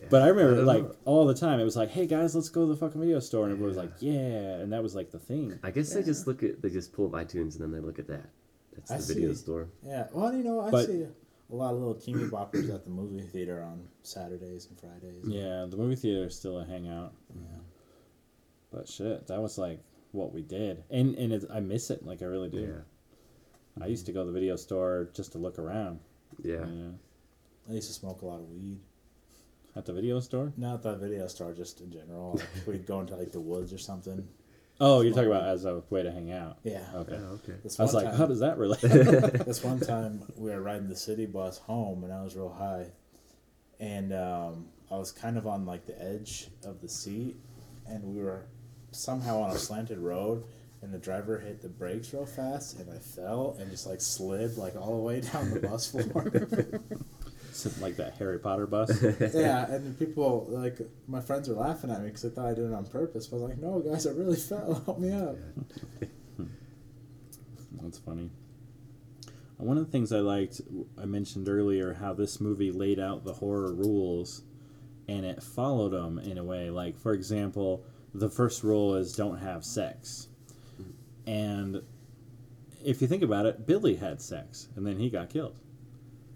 S1: But I remember,
S4: don't
S1: like,
S4: know.
S1: all the time, it was like, "Hey guys, let's go to the fucking video store," and everyone was like, "Yeah," and that was like the thing.
S4: I guess they just look at they just pull up iTunes and then they look at that. That's
S2: I
S4: the video
S2: see.
S4: store.
S2: yeah. Well, you know, I
S1: But-
S2: see a lot of little teeny boppers at the movie theater on Saturdays and Fridays.
S1: Yeah, the movie theater is still a hangout.
S2: Yeah.
S1: But shit, that was like what we did, and and it, I miss it. Like I really do.
S4: Yeah.
S1: I used to go to the video store just to look around.
S4: Yeah.
S1: Yeah.
S2: I used to smoke a lot of weed.
S1: At the video store.
S2: Not at the video store, just in general. Like, we'd go into like the woods or something.
S1: Oh, you're talking about as a way to hang out.
S2: Yeah.
S1: Okay.
S4: Oh, okay.
S2: This
S1: I was like,
S2: time-
S1: how does that relate?
S2: this one time we were riding the city bus home and I was real high, and um, I was kind of on like the edge of the seat, and we were somehow on a slanted road. And the driver hit the brakes real fast, and I fell and just like slid like all the way down the bus floor.
S1: Something like that Harry Potter bus.
S2: yeah, and people like my friends are laughing at me because they thought I did it on purpose. But I was like, "No, guys, I really fell. Help me out."
S1: That's funny. One of the things I liked, I mentioned earlier, how this movie laid out the horror rules, and it followed them in a way. Like, for example, the first rule is don't have sex, mm-hmm. and if you think about it, Billy had sex, and then he got killed.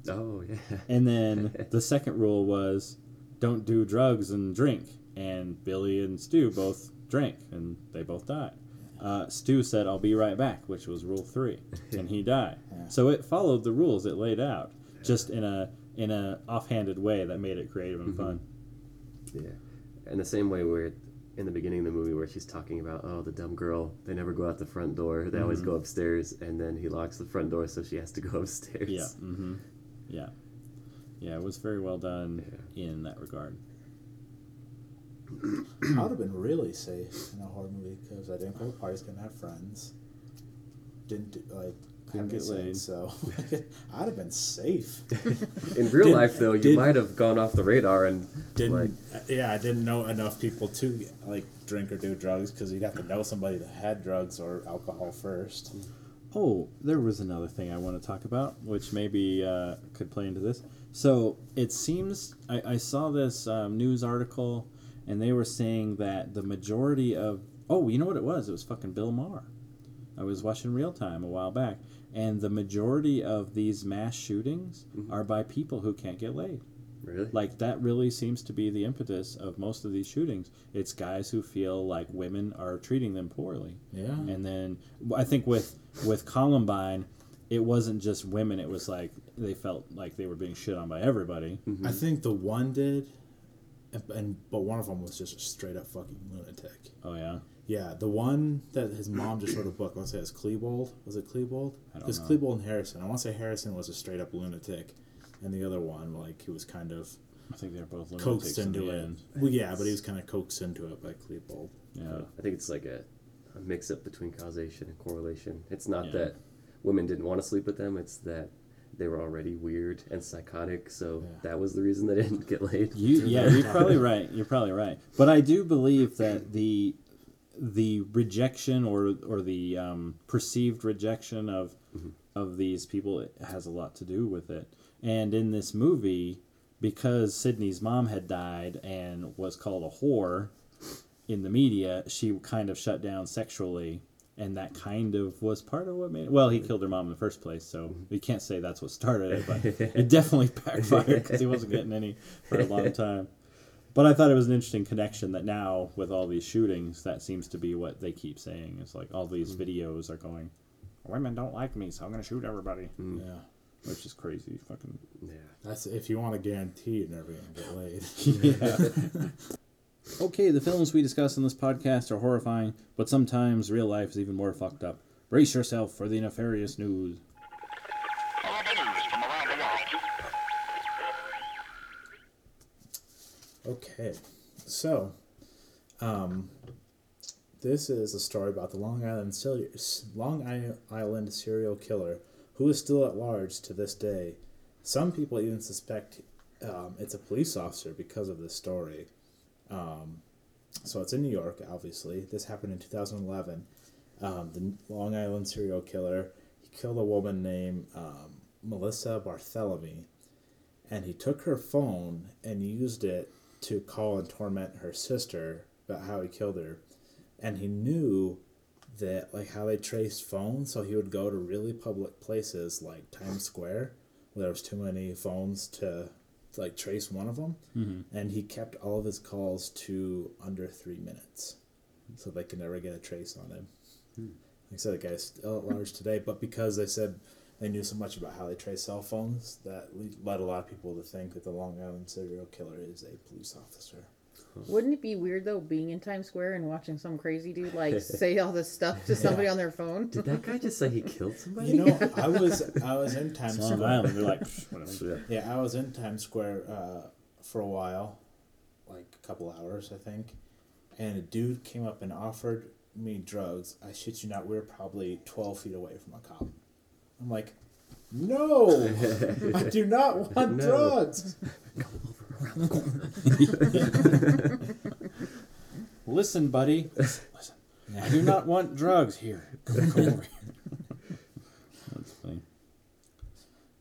S4: Oh yeah.
S1: And then the second rule was don't do drugs and drink. And Billy and Stu both drank and they both died. Uh, Stu said, I'll be right back, which was rule three. And he died.
S2: Yeah.
S1: So it followed the rules it laid out, just in a in a offhanded way that made it creative and fun.
S4: Yeah. And the same way where in the beginning of the movie where she's talking about oh the dumb girl they never go out the front door they always go upstairs and then he locks the front door so she has to go upstairs
S1: Yeah. Mm-hmm. Yeah. Yeah, it was very well done in that regard.
S2: I would have been really safe in a horror movie because I didn't go to parties, couldn't have friends, didn't do, like
S1: Couldn't get laid.
S2: So I'd have been safe.
S4: in real life though you might have gone off the radar and
S2: Didn't
S4: like
S2: yeah, I didn't know enough people to like drink or do drugs because you'd have to know somebody that had drugs or alcohol first. Mm.
S1: Oh, there was another thing I want to talk about, which maybe uh, could play into this. So it seems I, I saw this um, news article, and they were saying that the majority of oh, you know what it was? It was fucking Bill Maher. I was watching real time a while back, and the majority of these mass shootings are by people who can't get laid.
S4: Really
S1: Like that really seems to be the impetus of most of these shootings. It's guys who feel like women are treating them poorly.
S2: Yeah.
S1: And then I think with with Columbine, it wasn't just women. It was like they felt like they were being shit on by everybody. Mm-hmm.
S2: I think the one did, and, and but one of them was just a straight up fucking lunatic.
S1: Oh yeah.
S2: Yeah, the one that his mom just wrote a book. I want to say it's Klebold. Was it Klebold?
S1: I don't
S2: It was. Klebold and Harrison. I want to say Harrison was a straight up lunatic, and the other one, like he was kind of
S1: I think they're both
S2: coaxed into
S1: the
S2: it.
S1: end.
S2: Well, yeah, but he was kind of coaxed into it by Klebold.
S1: Yeah.
S4: I think it's like a, a mix up between causation and correlation. It's not
S1: Yeah.
S4: that women didn't want to sleep with them, it's that they were already weird and psychotic, so
S2: Yeah.
S4: that was the reason they didn't get laid.
S1: You, yeah, you're probably right. You're probably right. But I do believe that the the rejection or or the um, perceived rejection of of these people has a lot to do with it. And in this movie, because Sidney's mom had died and was called a whore in the media, she kind of shut down sexually. And that kind of was part of what made it. Well, he killed her mom in the first place, so we can't say that's what started it, but it definitely backfired because he wasn't getting any for a long time. But I thought it was an interesting connection that now, with all these shootings, that seems to be what they keep saying. It's like all these mm. videos are going, women don't like me, so I'm going to shoot everybody, mm.
S2: Yeah,
S1: which is crazy. Fucking
S4: Yeah.
S2: that's if you want to guarantee you're never gonna get laid.
S1: Okay, the films we discuss in this podcast are horrifying, but sometimes real life is even more fucked up. Brace yourself for the nefarious news.
S5: Horrible news from around the world.
S2: Okay, so, um, this is a story about the Long Island serial, Long Island serial killer who is still at large to this day. Some people even suspect um, it's a police officer because of this story. Um, so it's in New York, obviously. This happened in 2011. Um, the Long Island serial killer he killed a woman named um, Melissa Barthélemy and he took her phone and used it to call and torment her sister about how he killed her and he knew that like how they traced phones. So he would go to really public places like times square where there was too many phones to like trace one of them mm-hmm. and he kept all of his calls to under three minutes so they could never get a trace on him. Hmm. Like I said, the guy's still at large today, but because they said they knew so much about how they trace cell phones, that led a lot of people to think that the Long Island serial killer is a police officer.
S3: Wouldn't it be weird though being in Times Square and watching some crazy dude like say all this stuff to somebody on their phone?
S4: Did that guy just say he killed somebody?
S2: You know, I was I was in Times
S1: Long
S2: Square.
S1: Island, they're like, "Psh, whatever.
S4: Yeah.
S2: Yeah, I was in Times Square uh, for a while, like a couple hours, I think, and a dude came up and offered me drugs. I shit you not, we were probably twelve feet away from a cop. I'm like, no, I do not want
S4: No.
S2: drugs.
S1: Listen, buddy. Listen. I do not want drugs. Here, come, come over here. That's funny.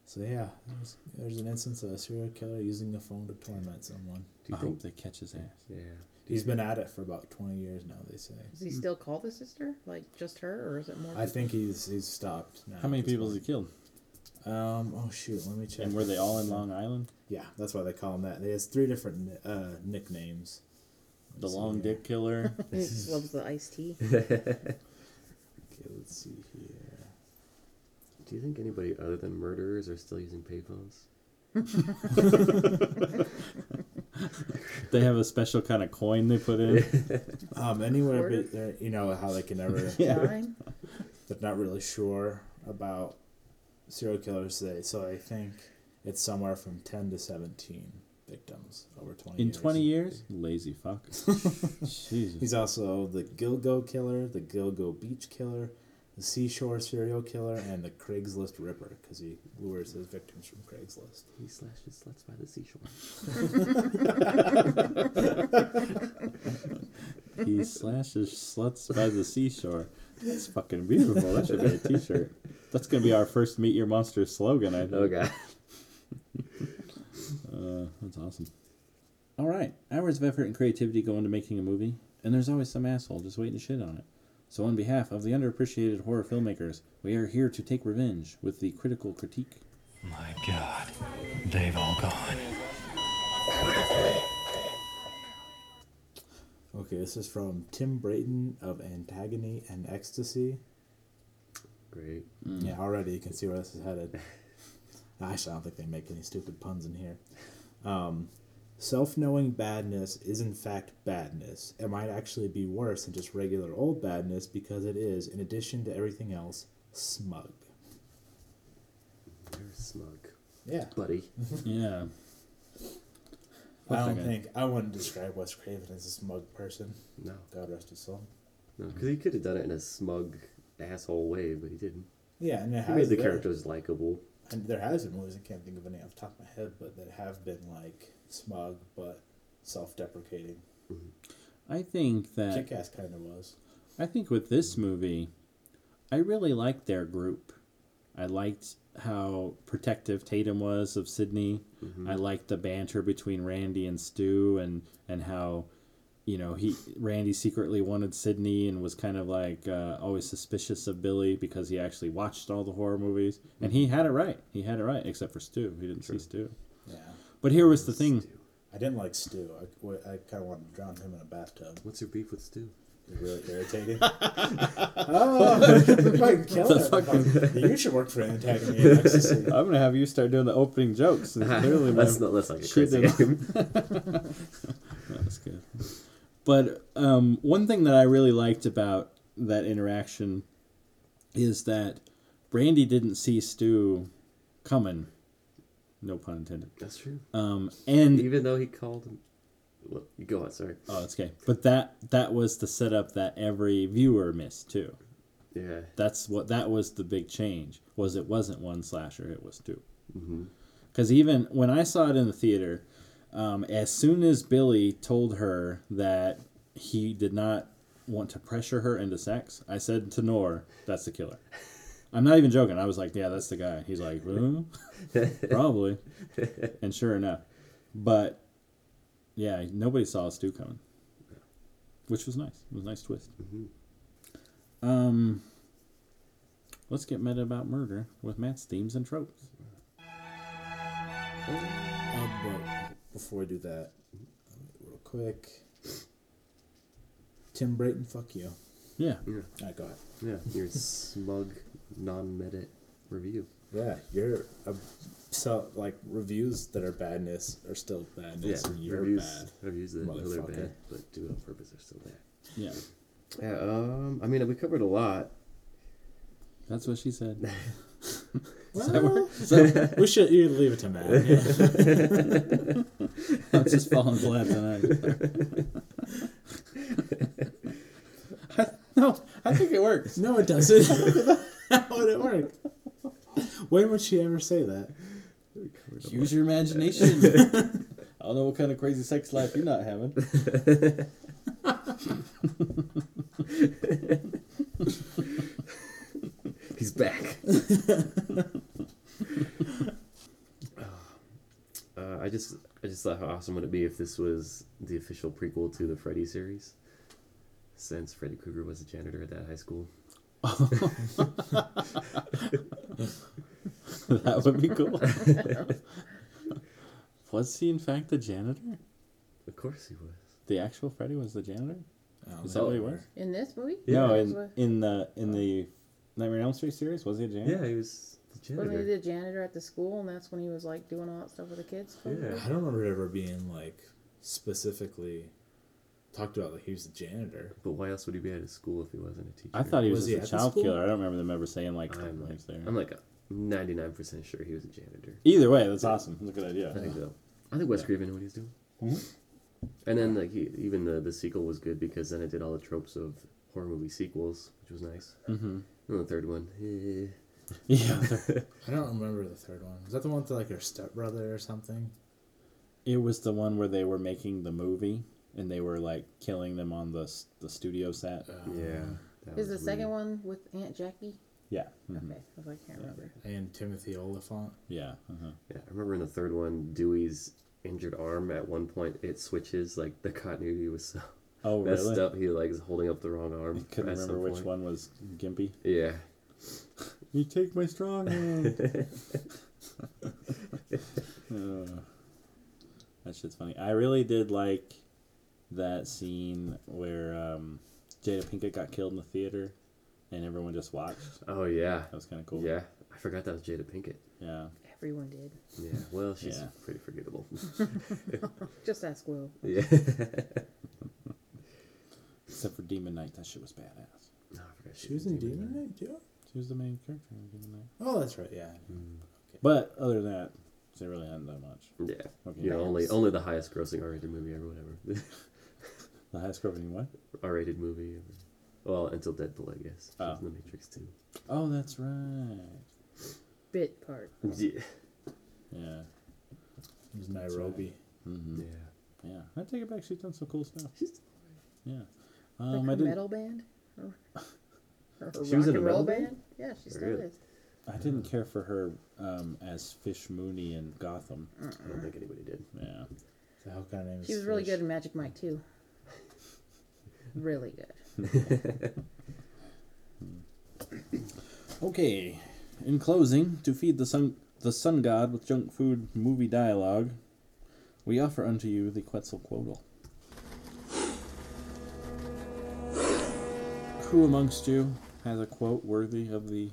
S2: So yeah, there's, there's an instance of a serial killer using the phone to torment someone.
S4: Do you
S1: I
S4: think?
S1: hope they catch his ass.
S4: Yeah.
S2: He's been at it for about twenty years now. They say.
S3: Does he still call the sister? Like just her, or is it more?
S2: I think he's he's stopped now.
S1: How many people has he killed?
S2: Um. Oh shoot. Let me check.
S1: And were they all in Long Island?
S2: Yeah, that's why they call him that. He has three different uh, nicknames.
S1: The
S2: Let's see
S1: long
S2: here.
S1: dick killer.
S3: loves the iced tea.
S2: Okay, let's see here.
S4: Do you think anybody other than murderers are still using payphones?
S1: They have a special kind of coin they put in.
S2: Um, anywhere, but you know how they can never.
S1: Yeah.
S2: They're not really sure about serial killers. They so I think it's somewhere from ten to seventeen victims over twenty.
S1: In
S2: years.
S1: 20 years? Lazy fuck. Jesus.
S2: He's also the Gilgo killer, the Gilgo Beach killer, the Seashore serial killer, and the Craigslist Ripper because he lures his victims from Craigslist.
S4: He slashes sluts by the seashore.
S1: He slashes sluts by the seashore. That's fucking beautiful. That should be a t shirt. That's going to be our first Meet Your Monster slogan, I think.
S4: Oh god.
S1: Uh, that's awesome. All right. Hours of effort and creativity go into making a movie, and there's always some asshole just waiting to shit on it. So, on behalf of the underappreciated horror filmmakers, we are here to take revenge with the critical critique.
S6: My God, they've all gone.
S2: Okay, this is from Tim Brayton of Antagony and Ecstasy.
S4: Great.
S2: Yeah, already you can see where this is headed. Actually, I don't think they make any stupid puns in here. Um, self-knowing badness is in fact badness. It might actually be worse than just regular old badness because it is, in addition to everything else, smug.
S4: You're smug,
S2: Yeah.
S4: buddy.
S1: Yeah.
S2: I don't think I wouldn't describe Wes Craven as a smug person.
S4: No,
S2: God rest his soul.
S4: no, because he could have done it in a smug asshole way, but he didn't.
S2: Yeah, and it
S4: He
S2: has
S4: made the
S2: there-
S4: characters likable.
S2: And there has been movies I can't think of any off the top of my head, but that have been like smug but self-deprecating. Mm-hmm.
S1: I think that
S2: Kick-Ass kind of was.
S1: I think with this movie, I really liked their group. I liked how protective Tatum was of Sidney. Mm-hmm. I liked the banter between Randy and Stu, and and how, you know, he Randy secretly wanted Sidney and was kind of like uh, always suspicious of Billy because he actually watched all the horror movies, and he had it right. He had it right, except for Stu. He didn't see Stu.
S2: Yeah.
S1: But here was the thing.
S2: I didn't like Stu. I, I kind of wanted to drown him in a bathtub.
S4: What's your beef with Stu?
S2: It's really irritating. oh, the fucking killer. You should work for Antagonist in Ecstasy.
S1: I'm gonna have you start doing the opening jokes. and clearly, my-
S4: let's not let's not get
S1: Shit
S4: crazy.
S1: In- That's good. But um, one thing that I really liked about that interaction is that Randy didn't see Stu coming. No pun intended.
S4: That's true.
S1: Um, and
S4: Even though he called him. Well, you go on. Sorry.
S1: oh, it's okay. But that that was the setup that every viewer missed too.
S4: Yeah.
S1: That's what that was the big change. Was it wasn't one slasher, it was 2
S4: Mm-hmm.
S1: Because even when I saw it in the theater, um, as soon as Billy told her that he did not want to pressure her into sex, I said to Nor, "That's the killer." I'm not even joking. I was like, "Yeah, that's the guy." He's like, "Huh? "Probably," and sure enough, but yeah, nobody saw Stu coming, which was nice. It was a nice twist. Um, let's get meta about murder with Matt's themes and tropes.
S2: But before I do that, real quick. Tim Brayton, fuck you.
S1: Yeah.
S4: Yeah.
S2: All right, go ahead.
S4: Yeah. Your smug, non-meta review.
S2: Yeah, you're a, so like reviews that are badness are still badness,
S4: Yeah.
S2: and you're
S4: Reviews.
S2: bad.
S4: Reviews that know they're
S2: Motherfucker.
S4: bad, but do it on purpose are still bad.
S1: Yeah.
S4: Yeah. Um. I mean, we covered a lot.
S1: That's what she said.
S2: Well, we should you leave it to Matt. Yeah.
S1: I'm just falling flat tonight. no, I think it works.
S2: no, it doesn't. How would it work? When would she ever say that?
S1: Use your imagination. I don't know what kind of crazy sex life you're not having.
S4: He's back. uh, I just, I just thought how awesome would it be if this was the official prequel to the Freddy series, since Freddy Krueger was a janitor at that high school.
S1: that would be cool. was he in fact the janitor?
S4: Of course he was.
S1: The actual Freddy was the janitor?
S2: Oh,
S1: Is that what he was?
S3: In this movie?
S1: no, in in the in the Nightmare on Elm Street series, was he a janitor?
S4: Yeah, he was the
S3: Wasn't he
S4: janitor.
S3: the janitor at the school, and that's when he was like doing all that stuff with the kids?
S4: Yeah.
S2: I don't remember ever being like specifically talked about like he was the janitor.
S4: But why else would he be at his school if he wasn't a teacher?
S1: I thought he was,
S2: Was he
S1: just
S2: at
S1: a child killer. I don't remember them ever saying like
S4: I'm
S1: like
S4: like,
S1: there.
S4: I'm like ninety nine percent sure he was a janitor.
S1: Either way, that's awesome. That's a good idea.
S4: I think so. I think Wes Craven knew what he was doing.
S1: Mhm.
S4: And then like he, even the the sequel was good because then it did all the tropes of horror movie sequels, which was nice.
S1: Mm-hmm.
S4: And the third one, eh.
S1: Yeah,
S2: I don't remember the third one. Was that the one with like her stepbrother or something?
S1: it was the one where they were making the movie and they were like killing them on the s- the studio set.
S4: yeah. that
S3: Is the
S4: was
S3: second
S4: weird.
S3: one with Aunt Jackie?
S1: Yeah. mhm.
S3: Okay, I was like, can't remember.
S2: And Timothy Olyphant.
S1: Yeah. Uh-huh.
S4: Yeah, I remember in the third one, Dewey's injured arm at one point it switches like the continuity was so
S1: Oh,
S4: messed
S1: really?
S4: up. He like is holding up the wrong arm.
S1: I couldn't
S4: at some
S1: remember which
S4: point.
S1: one was Gimpy.
S4: Yeah.
S1: You take my strong hand. Uh, that shit's funny. I really did like that scene where um, Jada Pinkett got killed in the theater, and everyone just watched.
S4: Oh yeah.
S1: That was kind of cool.
S4: Yeah. I forgot that was Jada Pinkett.
S1: Yeah.
S3: Everyone did.
S4: Yeah, well, she's
S1: Yeah.
S4: pretty forgettable.
S3: Just ask Will.
S4: yeah.
S1: Except for Demon Knight, that shit was badass.
S4: No, I forgot
S2: She was in Demon Knight too.
S1: She was the main character in Demon Knight.
S2: Oh, that's right. Yeah.
S1: okay But other than that, they really hadn't done much.
S4: Yeah.
S1: Okay.
S4: You know, only only the highest grossing R-rated movie ever, whatever.
S1: The highest grossing what?
S4: R-rated movie ever. Well, until Deadpool, I guess. She was
S1: Oh.
S4: in The Matrix too.
S1: Oh, that's right.
S3: Bit part.
S4: Yeah.
S1: Yeah.
S2: It was Nairobi.
S1: Mm-hmm.
S4: Yeah.
S1: Yeah. I take it back. She's done some cool stuff.
S4: She's-
S1: Yeah.
S3: Like
S1: Um,
S3: her
S1: didn't.
S3: metal band? Or, or her
S4: She was in a
S3: and
S4: metal band?
S3: Yeah, she still
S4: Really?
S3: is.
S1: I didn't care for her um, as Fish Mooney in Gotham.
S4: I don't think anybody did.
S1: Yeah.
S2: So how kind of name is
S3: She was really good in Magic Mike too. Really good.
S1: Okay. In closing, to feed the sun the sun god with junk food movie dialogue, we offer unto you the Quetzalcoatl. Who amongst you has a quote worthy of the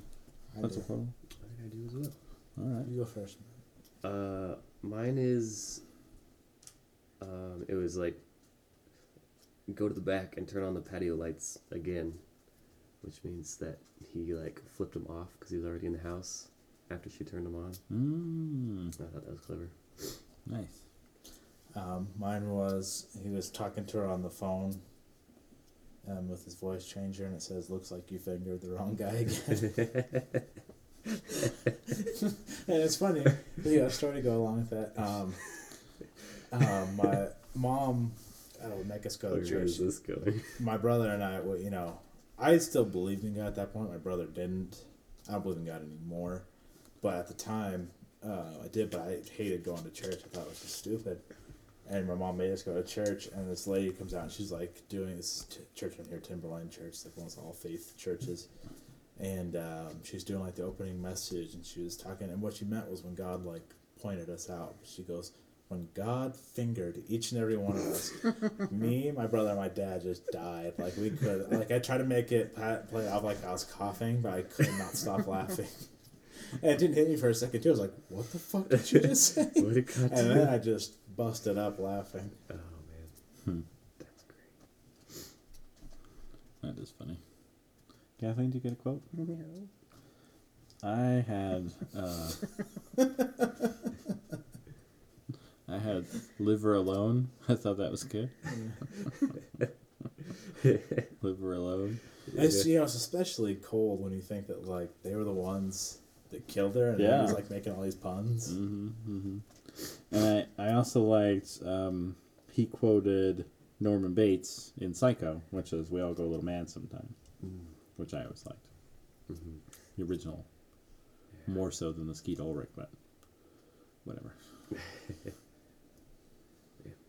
S2: I do.
S1: quote?
S4: I think I do as well.
S1: All right.
S2: You go first.
S4: Uh, mine is. Um, it was like. Go to the back and turn on the patio lights again, which means that he like flipped them off because he was already in the house after she turned them on.
S1: Mm,
S4: I thought that was clever.
S1: nice.
S2: Um, mine was he was talking to her on the phone, um, with his voice changer, and it says, "Looks like you fingered the wrong guy again." and it's funny. But Yeah, a story to go along with that. Um, um, my mom, I would make us go to
S4: Where
S2: church.
S4: is this going?
S2: my brother and I, well, you know, I still believed in God at that point. My brother didn't. I don't believe in God anymore. But at the time, uh, I did. But I hated going to church. I thought it was just stupid. And my mom made us go to church. And this lady comes out and she's like doing this t- church in here, Timberline Church, like one of all faith churches. And um, she's doing like the opening message, and she was talking. And what she meant was when God like pointed us out. She goes, when God fingered each and every one of us, me, my brother, and my dad just died. Like we could, like I tried to make it play off like I was coughing, but I could not stop laughing. And it didn't hit me for a second too. I was like, "What the fuck did you just say?"
S4: What did God
S2: And then I just busted up laughing.
S4: Oh man, that's great.
S1: That is funny. Kathleen, do you get a quote?
S3: No.
S1: I had uh, I had liver alone. I thought that was good. liver alone.
S2: It's you know it's especially cold when you think that like they were the ones that killed her, and
S1: Yeah.
S2: he was like making all these puns.
S1: hmm hmm And I, I also liked um, he quoted Norman Bates in Psycho, which is "We all go a little mad sometimes," which I always liked.
S4: Mhm.
S1: The original, more so than the Skeet Ulrich, but whatever.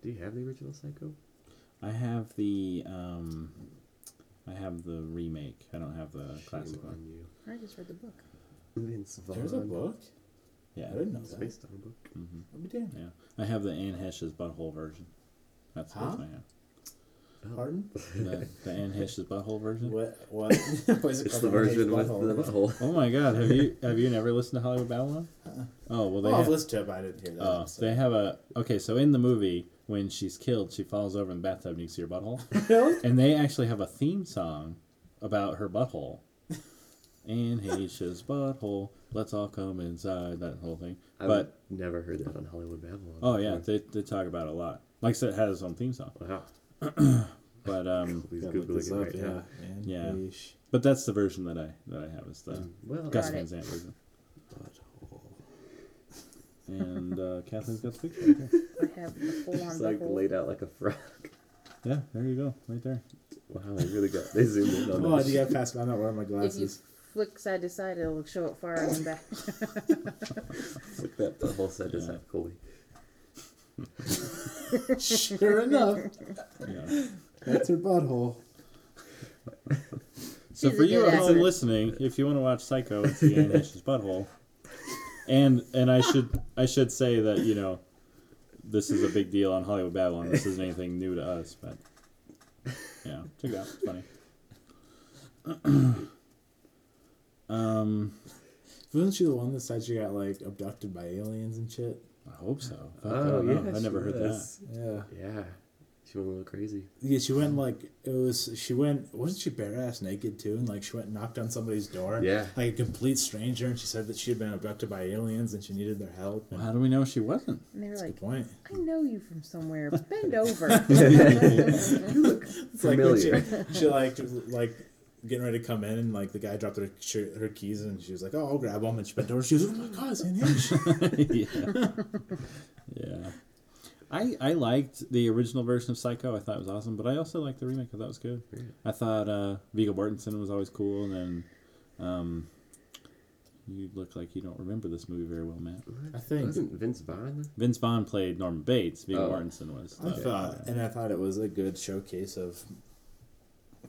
S4: Do you have the original Psycho?
S1: I have the um, I have the remake. I don't have the classic
S4: Shame
S1: one.
S4: you.
S3: I just read the book.
S4: Vince
S2: There's a book.
S1: Yeah,
S2: I didn't know
S4: It's
S2: that.
S4: based on a book.
S1: Mm-hmm.
S2: I'll be damned.
S1: yeah. I have the Anne Heche's butthole version. That's the
S2: Huh?
S1: version I have.
S2: Pardon?
S1: The, the Anne Heche's butthole version.
S2: What? What? what is it
S4: It's the version with
S2: Butthole?
S4: the butthole.
S1: Oh my God! Have you have you never listened to Hollywood Babylon? Oh well, they
S2: Oh, I've listened to it, but I didn't hear that.
S1: oh,
S2: episode.
S1: they have a okay. So in the movie, when she's killed, she falls over in the bathtub and you see her butthole,
S2: Really?
S1: and they actually have a theme song about her butthole. Anne Heche's butthole. Let's all come inside. That whole thing.
S4: I've
S1: But
S4: never heard that on Hollywood Babylon.
S1: oh yeah, they, they talk about it a lot. Like I said, it has its own theme song.
S4: Wow.
S1: But um,
S4: Please
S2: Gotta
S4: Google it right
S2: yeah.
S4: now.
S2: And
S1: Yeah.
S2: yeesh.
S1: but that's the version that I that I have is the
S4: Mm, Well,
S1: Gus
S3: Got
S1: Van
S3: it.
S1: Sant version.
S2: Butthole.
S1: And uh, Kathleen's got the picture right there.
S3: I have the full on
S4: it's like laid out like a frog.
S1: Yeah, there you go, right there.
S4: Wow, they really got they zoomed in on
S2: Oh,
S4: that.
S2: do you have past? I'm not wearing my
S3: If you
S2: glasses.
S3: Flick side to side, it'll show it far and back.
S4: Look that butthole said is
S1: Yeah.
S4: half Coley.
S2: sure enough,
S1: Yeah.
S2: that's her butthole.
S1: So
S3: She's
S1: for
S3: a
S1: you
S3: good
S1: at home
S3: actor.
S1: listening, if you want to watch Psycho, it's the Anne Heche's butthole. And and I should I should say that you know, this is a big deal on Hollywood Babylon. This isn't anything new to us, but yeah, check it out. It's funny. um,
S2: Wasn't she the one that said she got like abducted by aliens and shit?
S1: I hope so. Fuck, I
S4: Oh
S1: don't
S4: yeah,
S1: I never
S4: she
S1: heard that.
S2: Yeah.
S4: Yeah, she went a little crazy.
S2: Yeah, she went like it was. She went. Wasn't she bare ass naked too? And like she went and knocked on somebody's door.
S4: Yeah.
S2: Like a complete stranger, and she said that she had been abducted by aliens and she needed their help. And
S1: How do we know she wasn't?
S3: And they were like,
S2: good point.
S3: I know you from somewhere. Bend over.
S2: It's like when she,
S4: Familiar.
S2: she like like getting ready to come in, and like the guy dropped her sh- her keys, and she was like, "Oh, I'll grab them." And she bent over. She was, "Oh my god, it's in here."
S1: yeah. yeah. I I liked the original version of Psycho. I thought it was awesome, but I also liked the remake. I thought it was good.
S4: Yeah.
S1: I thought uh, Viggo Mortensen was always cool, and then um, you look like you don't remember this movie very well, Matt.
S2: I think
S4: Wasn't Vince Vaughn?
S1: Vince Vaughn played Norman Bates. Viggo
S4: Oh.
S1: Mortensen was.
S2: I thought, and I thought it was a good showcase of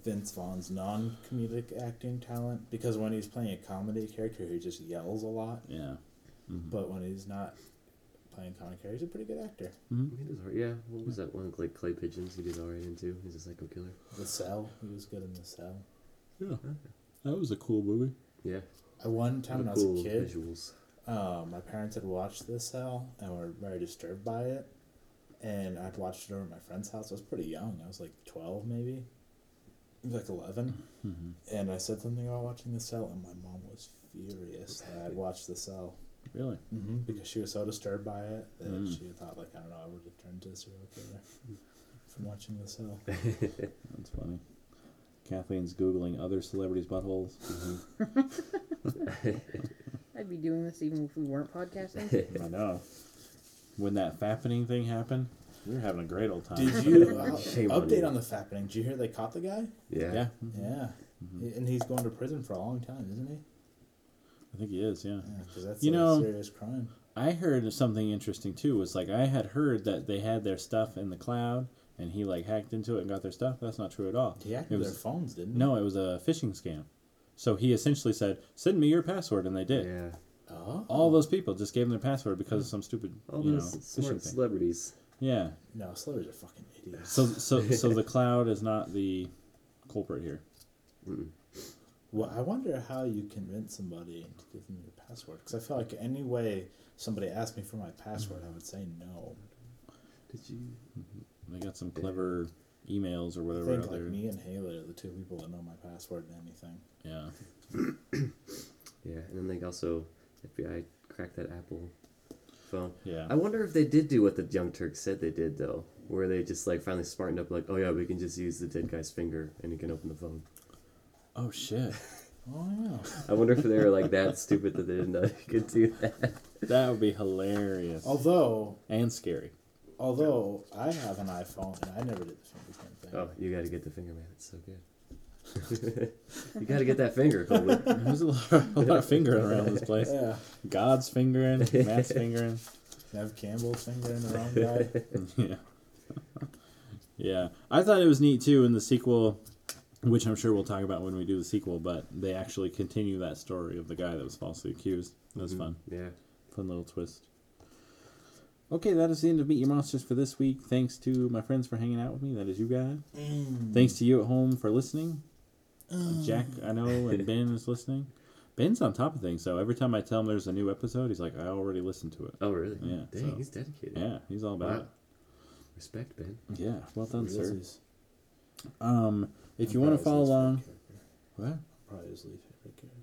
S2: Vince Vaughn's non-comedic acting talent because when he's playing a comedy character, he just yells a lot.
S1: yeah. Mhm.
S2: But when he's not playing comedy character, he's a pretty good actor.
S1: Mhm.
S4: He does, yeah. What was that one? Like Clay Pigeons. He did all right into. He's a psycho killer.
S2: The Cell, he was good in The Cell.
S1: Yeah. That was a cool movie.
S4: Yeah.
S2: I one time when I was a kid,
S4: visuals.
S2: um, my parents had watched The Cell and were very disturbed by it. And I'd watched it over at my friend's house. I was pretty young. I was like 12 maybe. Was like 11. And I said something about watching The Cell, and my mom was furious that I'd watched The Cell.
S1: Really?
S2: Mm-hmm. Because she was so disturbed by it that
S1: Mm.
S2: she thought, like, I don't know, I would have turned to a serial killer from watching The Cell.
S1: That's funny. Kathleen's googling other celebrities' buttholes.
S3: I'd be doing this even if we weren't podcasting.
S1: I know. When that fappening thing happened, we were having a great old time.
S2: Did you uh, update on the fappening? Did you hear they caught the guy?
S4: Yeah.
S1: Yeah,
S2: Yeah, and he's going to prison for a long time, isn't he?
S1: I think he is. Yeah.
S2: Yeah, that's
S1: You
S2: a
S1: know-
S2: serious crime.
S1: I heard something interesting too. Was like I had heard that they had their stuff in the cloud, and he like hacked into it and got their stuff. That's not true at all.
S2: He hacked
S1: It
S2: their phones, didn't he?
S1: no, it was a phishing scam. So he essentially said, "Send me your password," and they did.
S4: Yeah.
S2: Oh.
S1: All those people just gave them their password because of some stupid,
S4: All
S1: you know,
S4: those smart
S1: phishing thing.
S4: Celebrities.
S1: Yeah.
S2: No, celebrities are fucking idiots.
S1: So so so the cloud is not the culprit here.
S2: Well, I wonder how you convince somebody to give them your password. Because I feel like any way somebody asked me for my password, I would say no.
S4: Did you? Mm-hmm.
S1: They got some clever emails or
S2: I
S1: whatever
S2: think
S1: out
S2: like
S1: there.
S2: me and Haley are the two people that know my password and anything.
S1: Yeah.
S4: Yeah, and then they also FBI cracked that Apple phone.
S1: Yeah.
S4: I wonder if they did do what the Young Turks said they did though, where they just like finally smartened up, like, oh yeah, we can just use the dead guy's finger and he can open the phone.
S1: Oh shit.
S2: Oh yeah.
S4: I wonder if they were like that stupid that they didn't know you could do that.
S1: That would be hilarious
S2: Although,
S1: and scary.
S2: although I have an iPhone and I never did the fingerprint thing.
S4: Oh, you got to get the finger, man. It's so good. You got to get that finger, Colby.
S1: There's a lot, a lot of fingering around this place.
S2: Yeah.
S1: God's fingering, Matt's fingering.
S2: Neve Campbell's finger in the wrong guy.
S1: Yeah. yeah. I thought it was neat too in the sequel, which I'm sure we'll talk about when we do the sequel, but they actually continue that story of the guy that was falsely accused. That was mm-hmm. fun.
S4: Yeah.
S1: Fun little twist. Okay, that is the end of Meet Your Monsters for this week. Thanks to my friends for hanging out with me. That is you guys. Mm. Thanks to you at home for listening. Jack, I know, and Ben is listening. Ben's on top of things, so every time I tell him there's a new episode, he's like, I already listened to it.
S4: Oh, really?
S1: Yeah,
S4: Dang,
S1: so-
S4: he's dedicated.
S1: Yeah, he's all about
S4: Wow.
S1: it.
S4: Respect, Ben.
S1: Yeah, well done, sir.
S2: Ulysses.
S1: Um, if you
S2: I'm
S1: want to follow along,
S2: favorite character.
S1: what?
S2: Probably his least favorite character.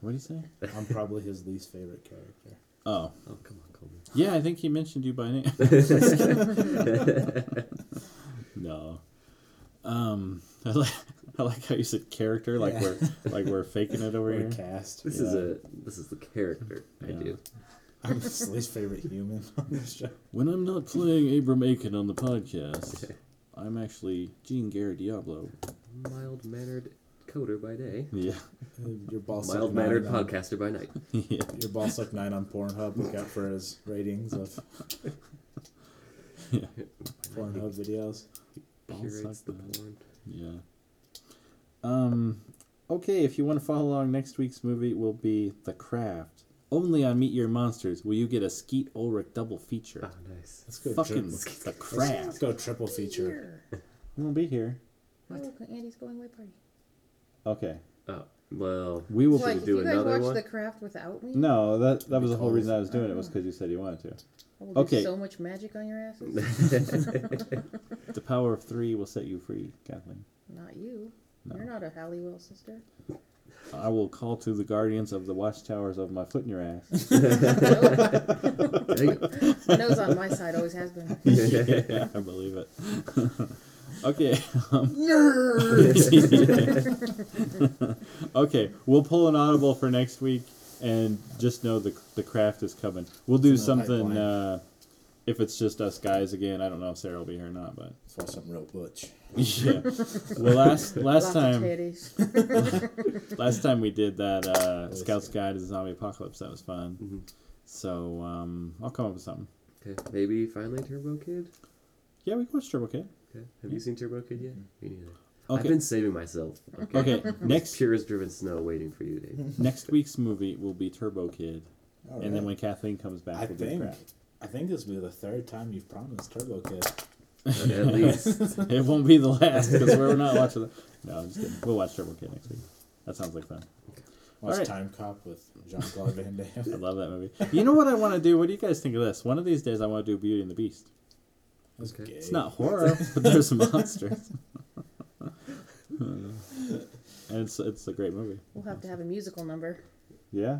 S1: What do you say?
S2: I'm probably his least favorite character.
S1: Oh,
S4: Oh, come on, Colby.
S1: yeah, I think he mentioned you by name. no. Um, I like, I like how you said character, like
S2: Yeah.
S1: we're like we're faking it over
S2: Or
S1: here.
S2: cast.
S4: This is a this is the character I do.
S2: I'm his least favorite human on this show.
S1: When I'm not playing Abram Aiken on the podcast, I'm actually Jean Garrett Diablo.
S4: Mild mannered coder by day.
S1: Yeah,
S2: Your boss
S4: Mild mannered podcaster by night.
S1: yeah.
S2: Your boss like nine on Pornhub. Look out for his ratings of
S1: Yeah.
S2: Pornhub videos.
S1: Ball
S4: Curates the
S1: that.
S4: porn.
S1: Yeah. Um. Okay, if you want to follow along, next week's movie will be The Craft. Only on Meet Your Monsters will you get a Skeet Ulrich double feature.
S4: Oh, nice.
S2: Let's go.
S1: Fucking
S2: tri-
S1: The Craft.
S2: let's go triple feature.
S3: Here.
S1: He won't be here.
S3: Oh, Andy's going away party.
S1: Okay.
S4: Oh, Well,
S1: We will.
S3: It's like,
S4: we
S3: if
S4: do
S3: you guys
S4: another
S3: watch
S4: one?
S3: The Craft without me,
S1: No, that that was the whole reason I was doing it was because you said you wanted to.
S3: I
S1: okay.
S3: so much magic on your asses.
S1: The power of three will set you free, Kathleen.
S3: not you.
S1: No.
S3: You're not a Halliwell sister.
S1: I will call to the guardians of the watchtowers of my foot in your ass.
S3: My nose on my side always has been.
S1: yeah, I believe it. okay. Um, okay, we'll pull an audible for next week, and just know the the craft is coming. We'll do
S2: It's in the
S1: something. Uh, if it's just us guys again, I don't know if Sarah will be here or not, but
S2: Let's something real butch.
S1: yeah. Well, last last
S3: Lots
S1: time
S3: titties.
S1: last time we did that uh, Scout's
S2: good.
S1: Guide to the Zombie Apocalypse, that was fun.
S4: Mhm.
S1: So um, I'll come up with something.
S4: Okay, maybe finally Turbo Kid.
S1: Yeah, we can watch Turbo Kid.
S4: Okay, have you seen Turbo Kid yet? Me neither.
S1: Okay.
S4: I've been saving myself. Okay,
S1: Okay, next
S4: Pure as driven snow waiting for you, Dave.
S1: next week's movie will be Turbo Kid,
S2: All
S1: and then when Kathleen comes back,
S2: I
S1: we'll do
S2: think
S1: crap.
S2: I think this will be the third time you've promised Turbo Kid.
S4: At least.
S1: it won't be the last because we're not watching. The... No, I'm just kidding. We'll watch Turbo Kid next week. That sounds like fun.
S2: Watch
S1: Alright.
S2: Time Cop with Jean Claude Van Damme.
S1: I love that movie. You know what I want to do? What do you guys think of this? One of these days, I want to do Beauty and the Beast.
S2: That's
S4: Okay.
S2: gay.
S1: It's not horror, but there's monsters. and it's it's a great movie.
S3: We'll have to have a musical number.
S1: Yeah,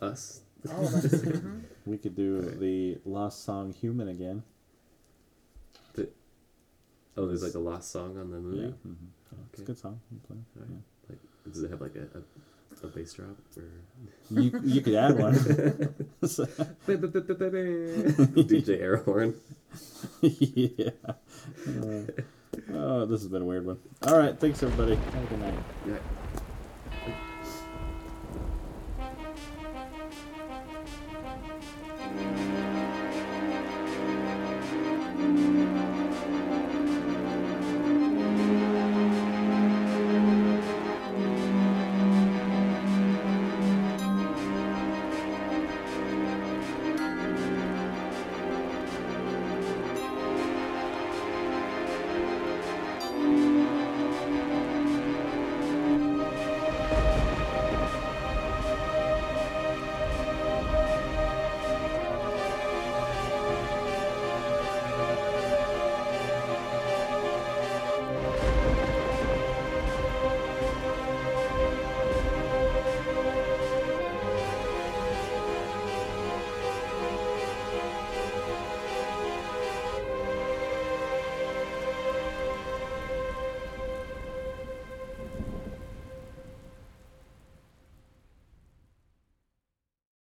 S4: Us.
S3: All of us. Mhm.
S1: We could do the lost song "Human" again.
S4: The, oh, there's like a lost song on the movie.
S1: Yeah, hmm it's a good song. You play.
S4: Alright. Like, does it have like a, a, a bass drop or?
S1: You you could add one.
S4: DJ air horn.
S1: yeah. Uh, oh, this has been a weird one. All right, thanks everybody. Have a good night.
S4: Yeah.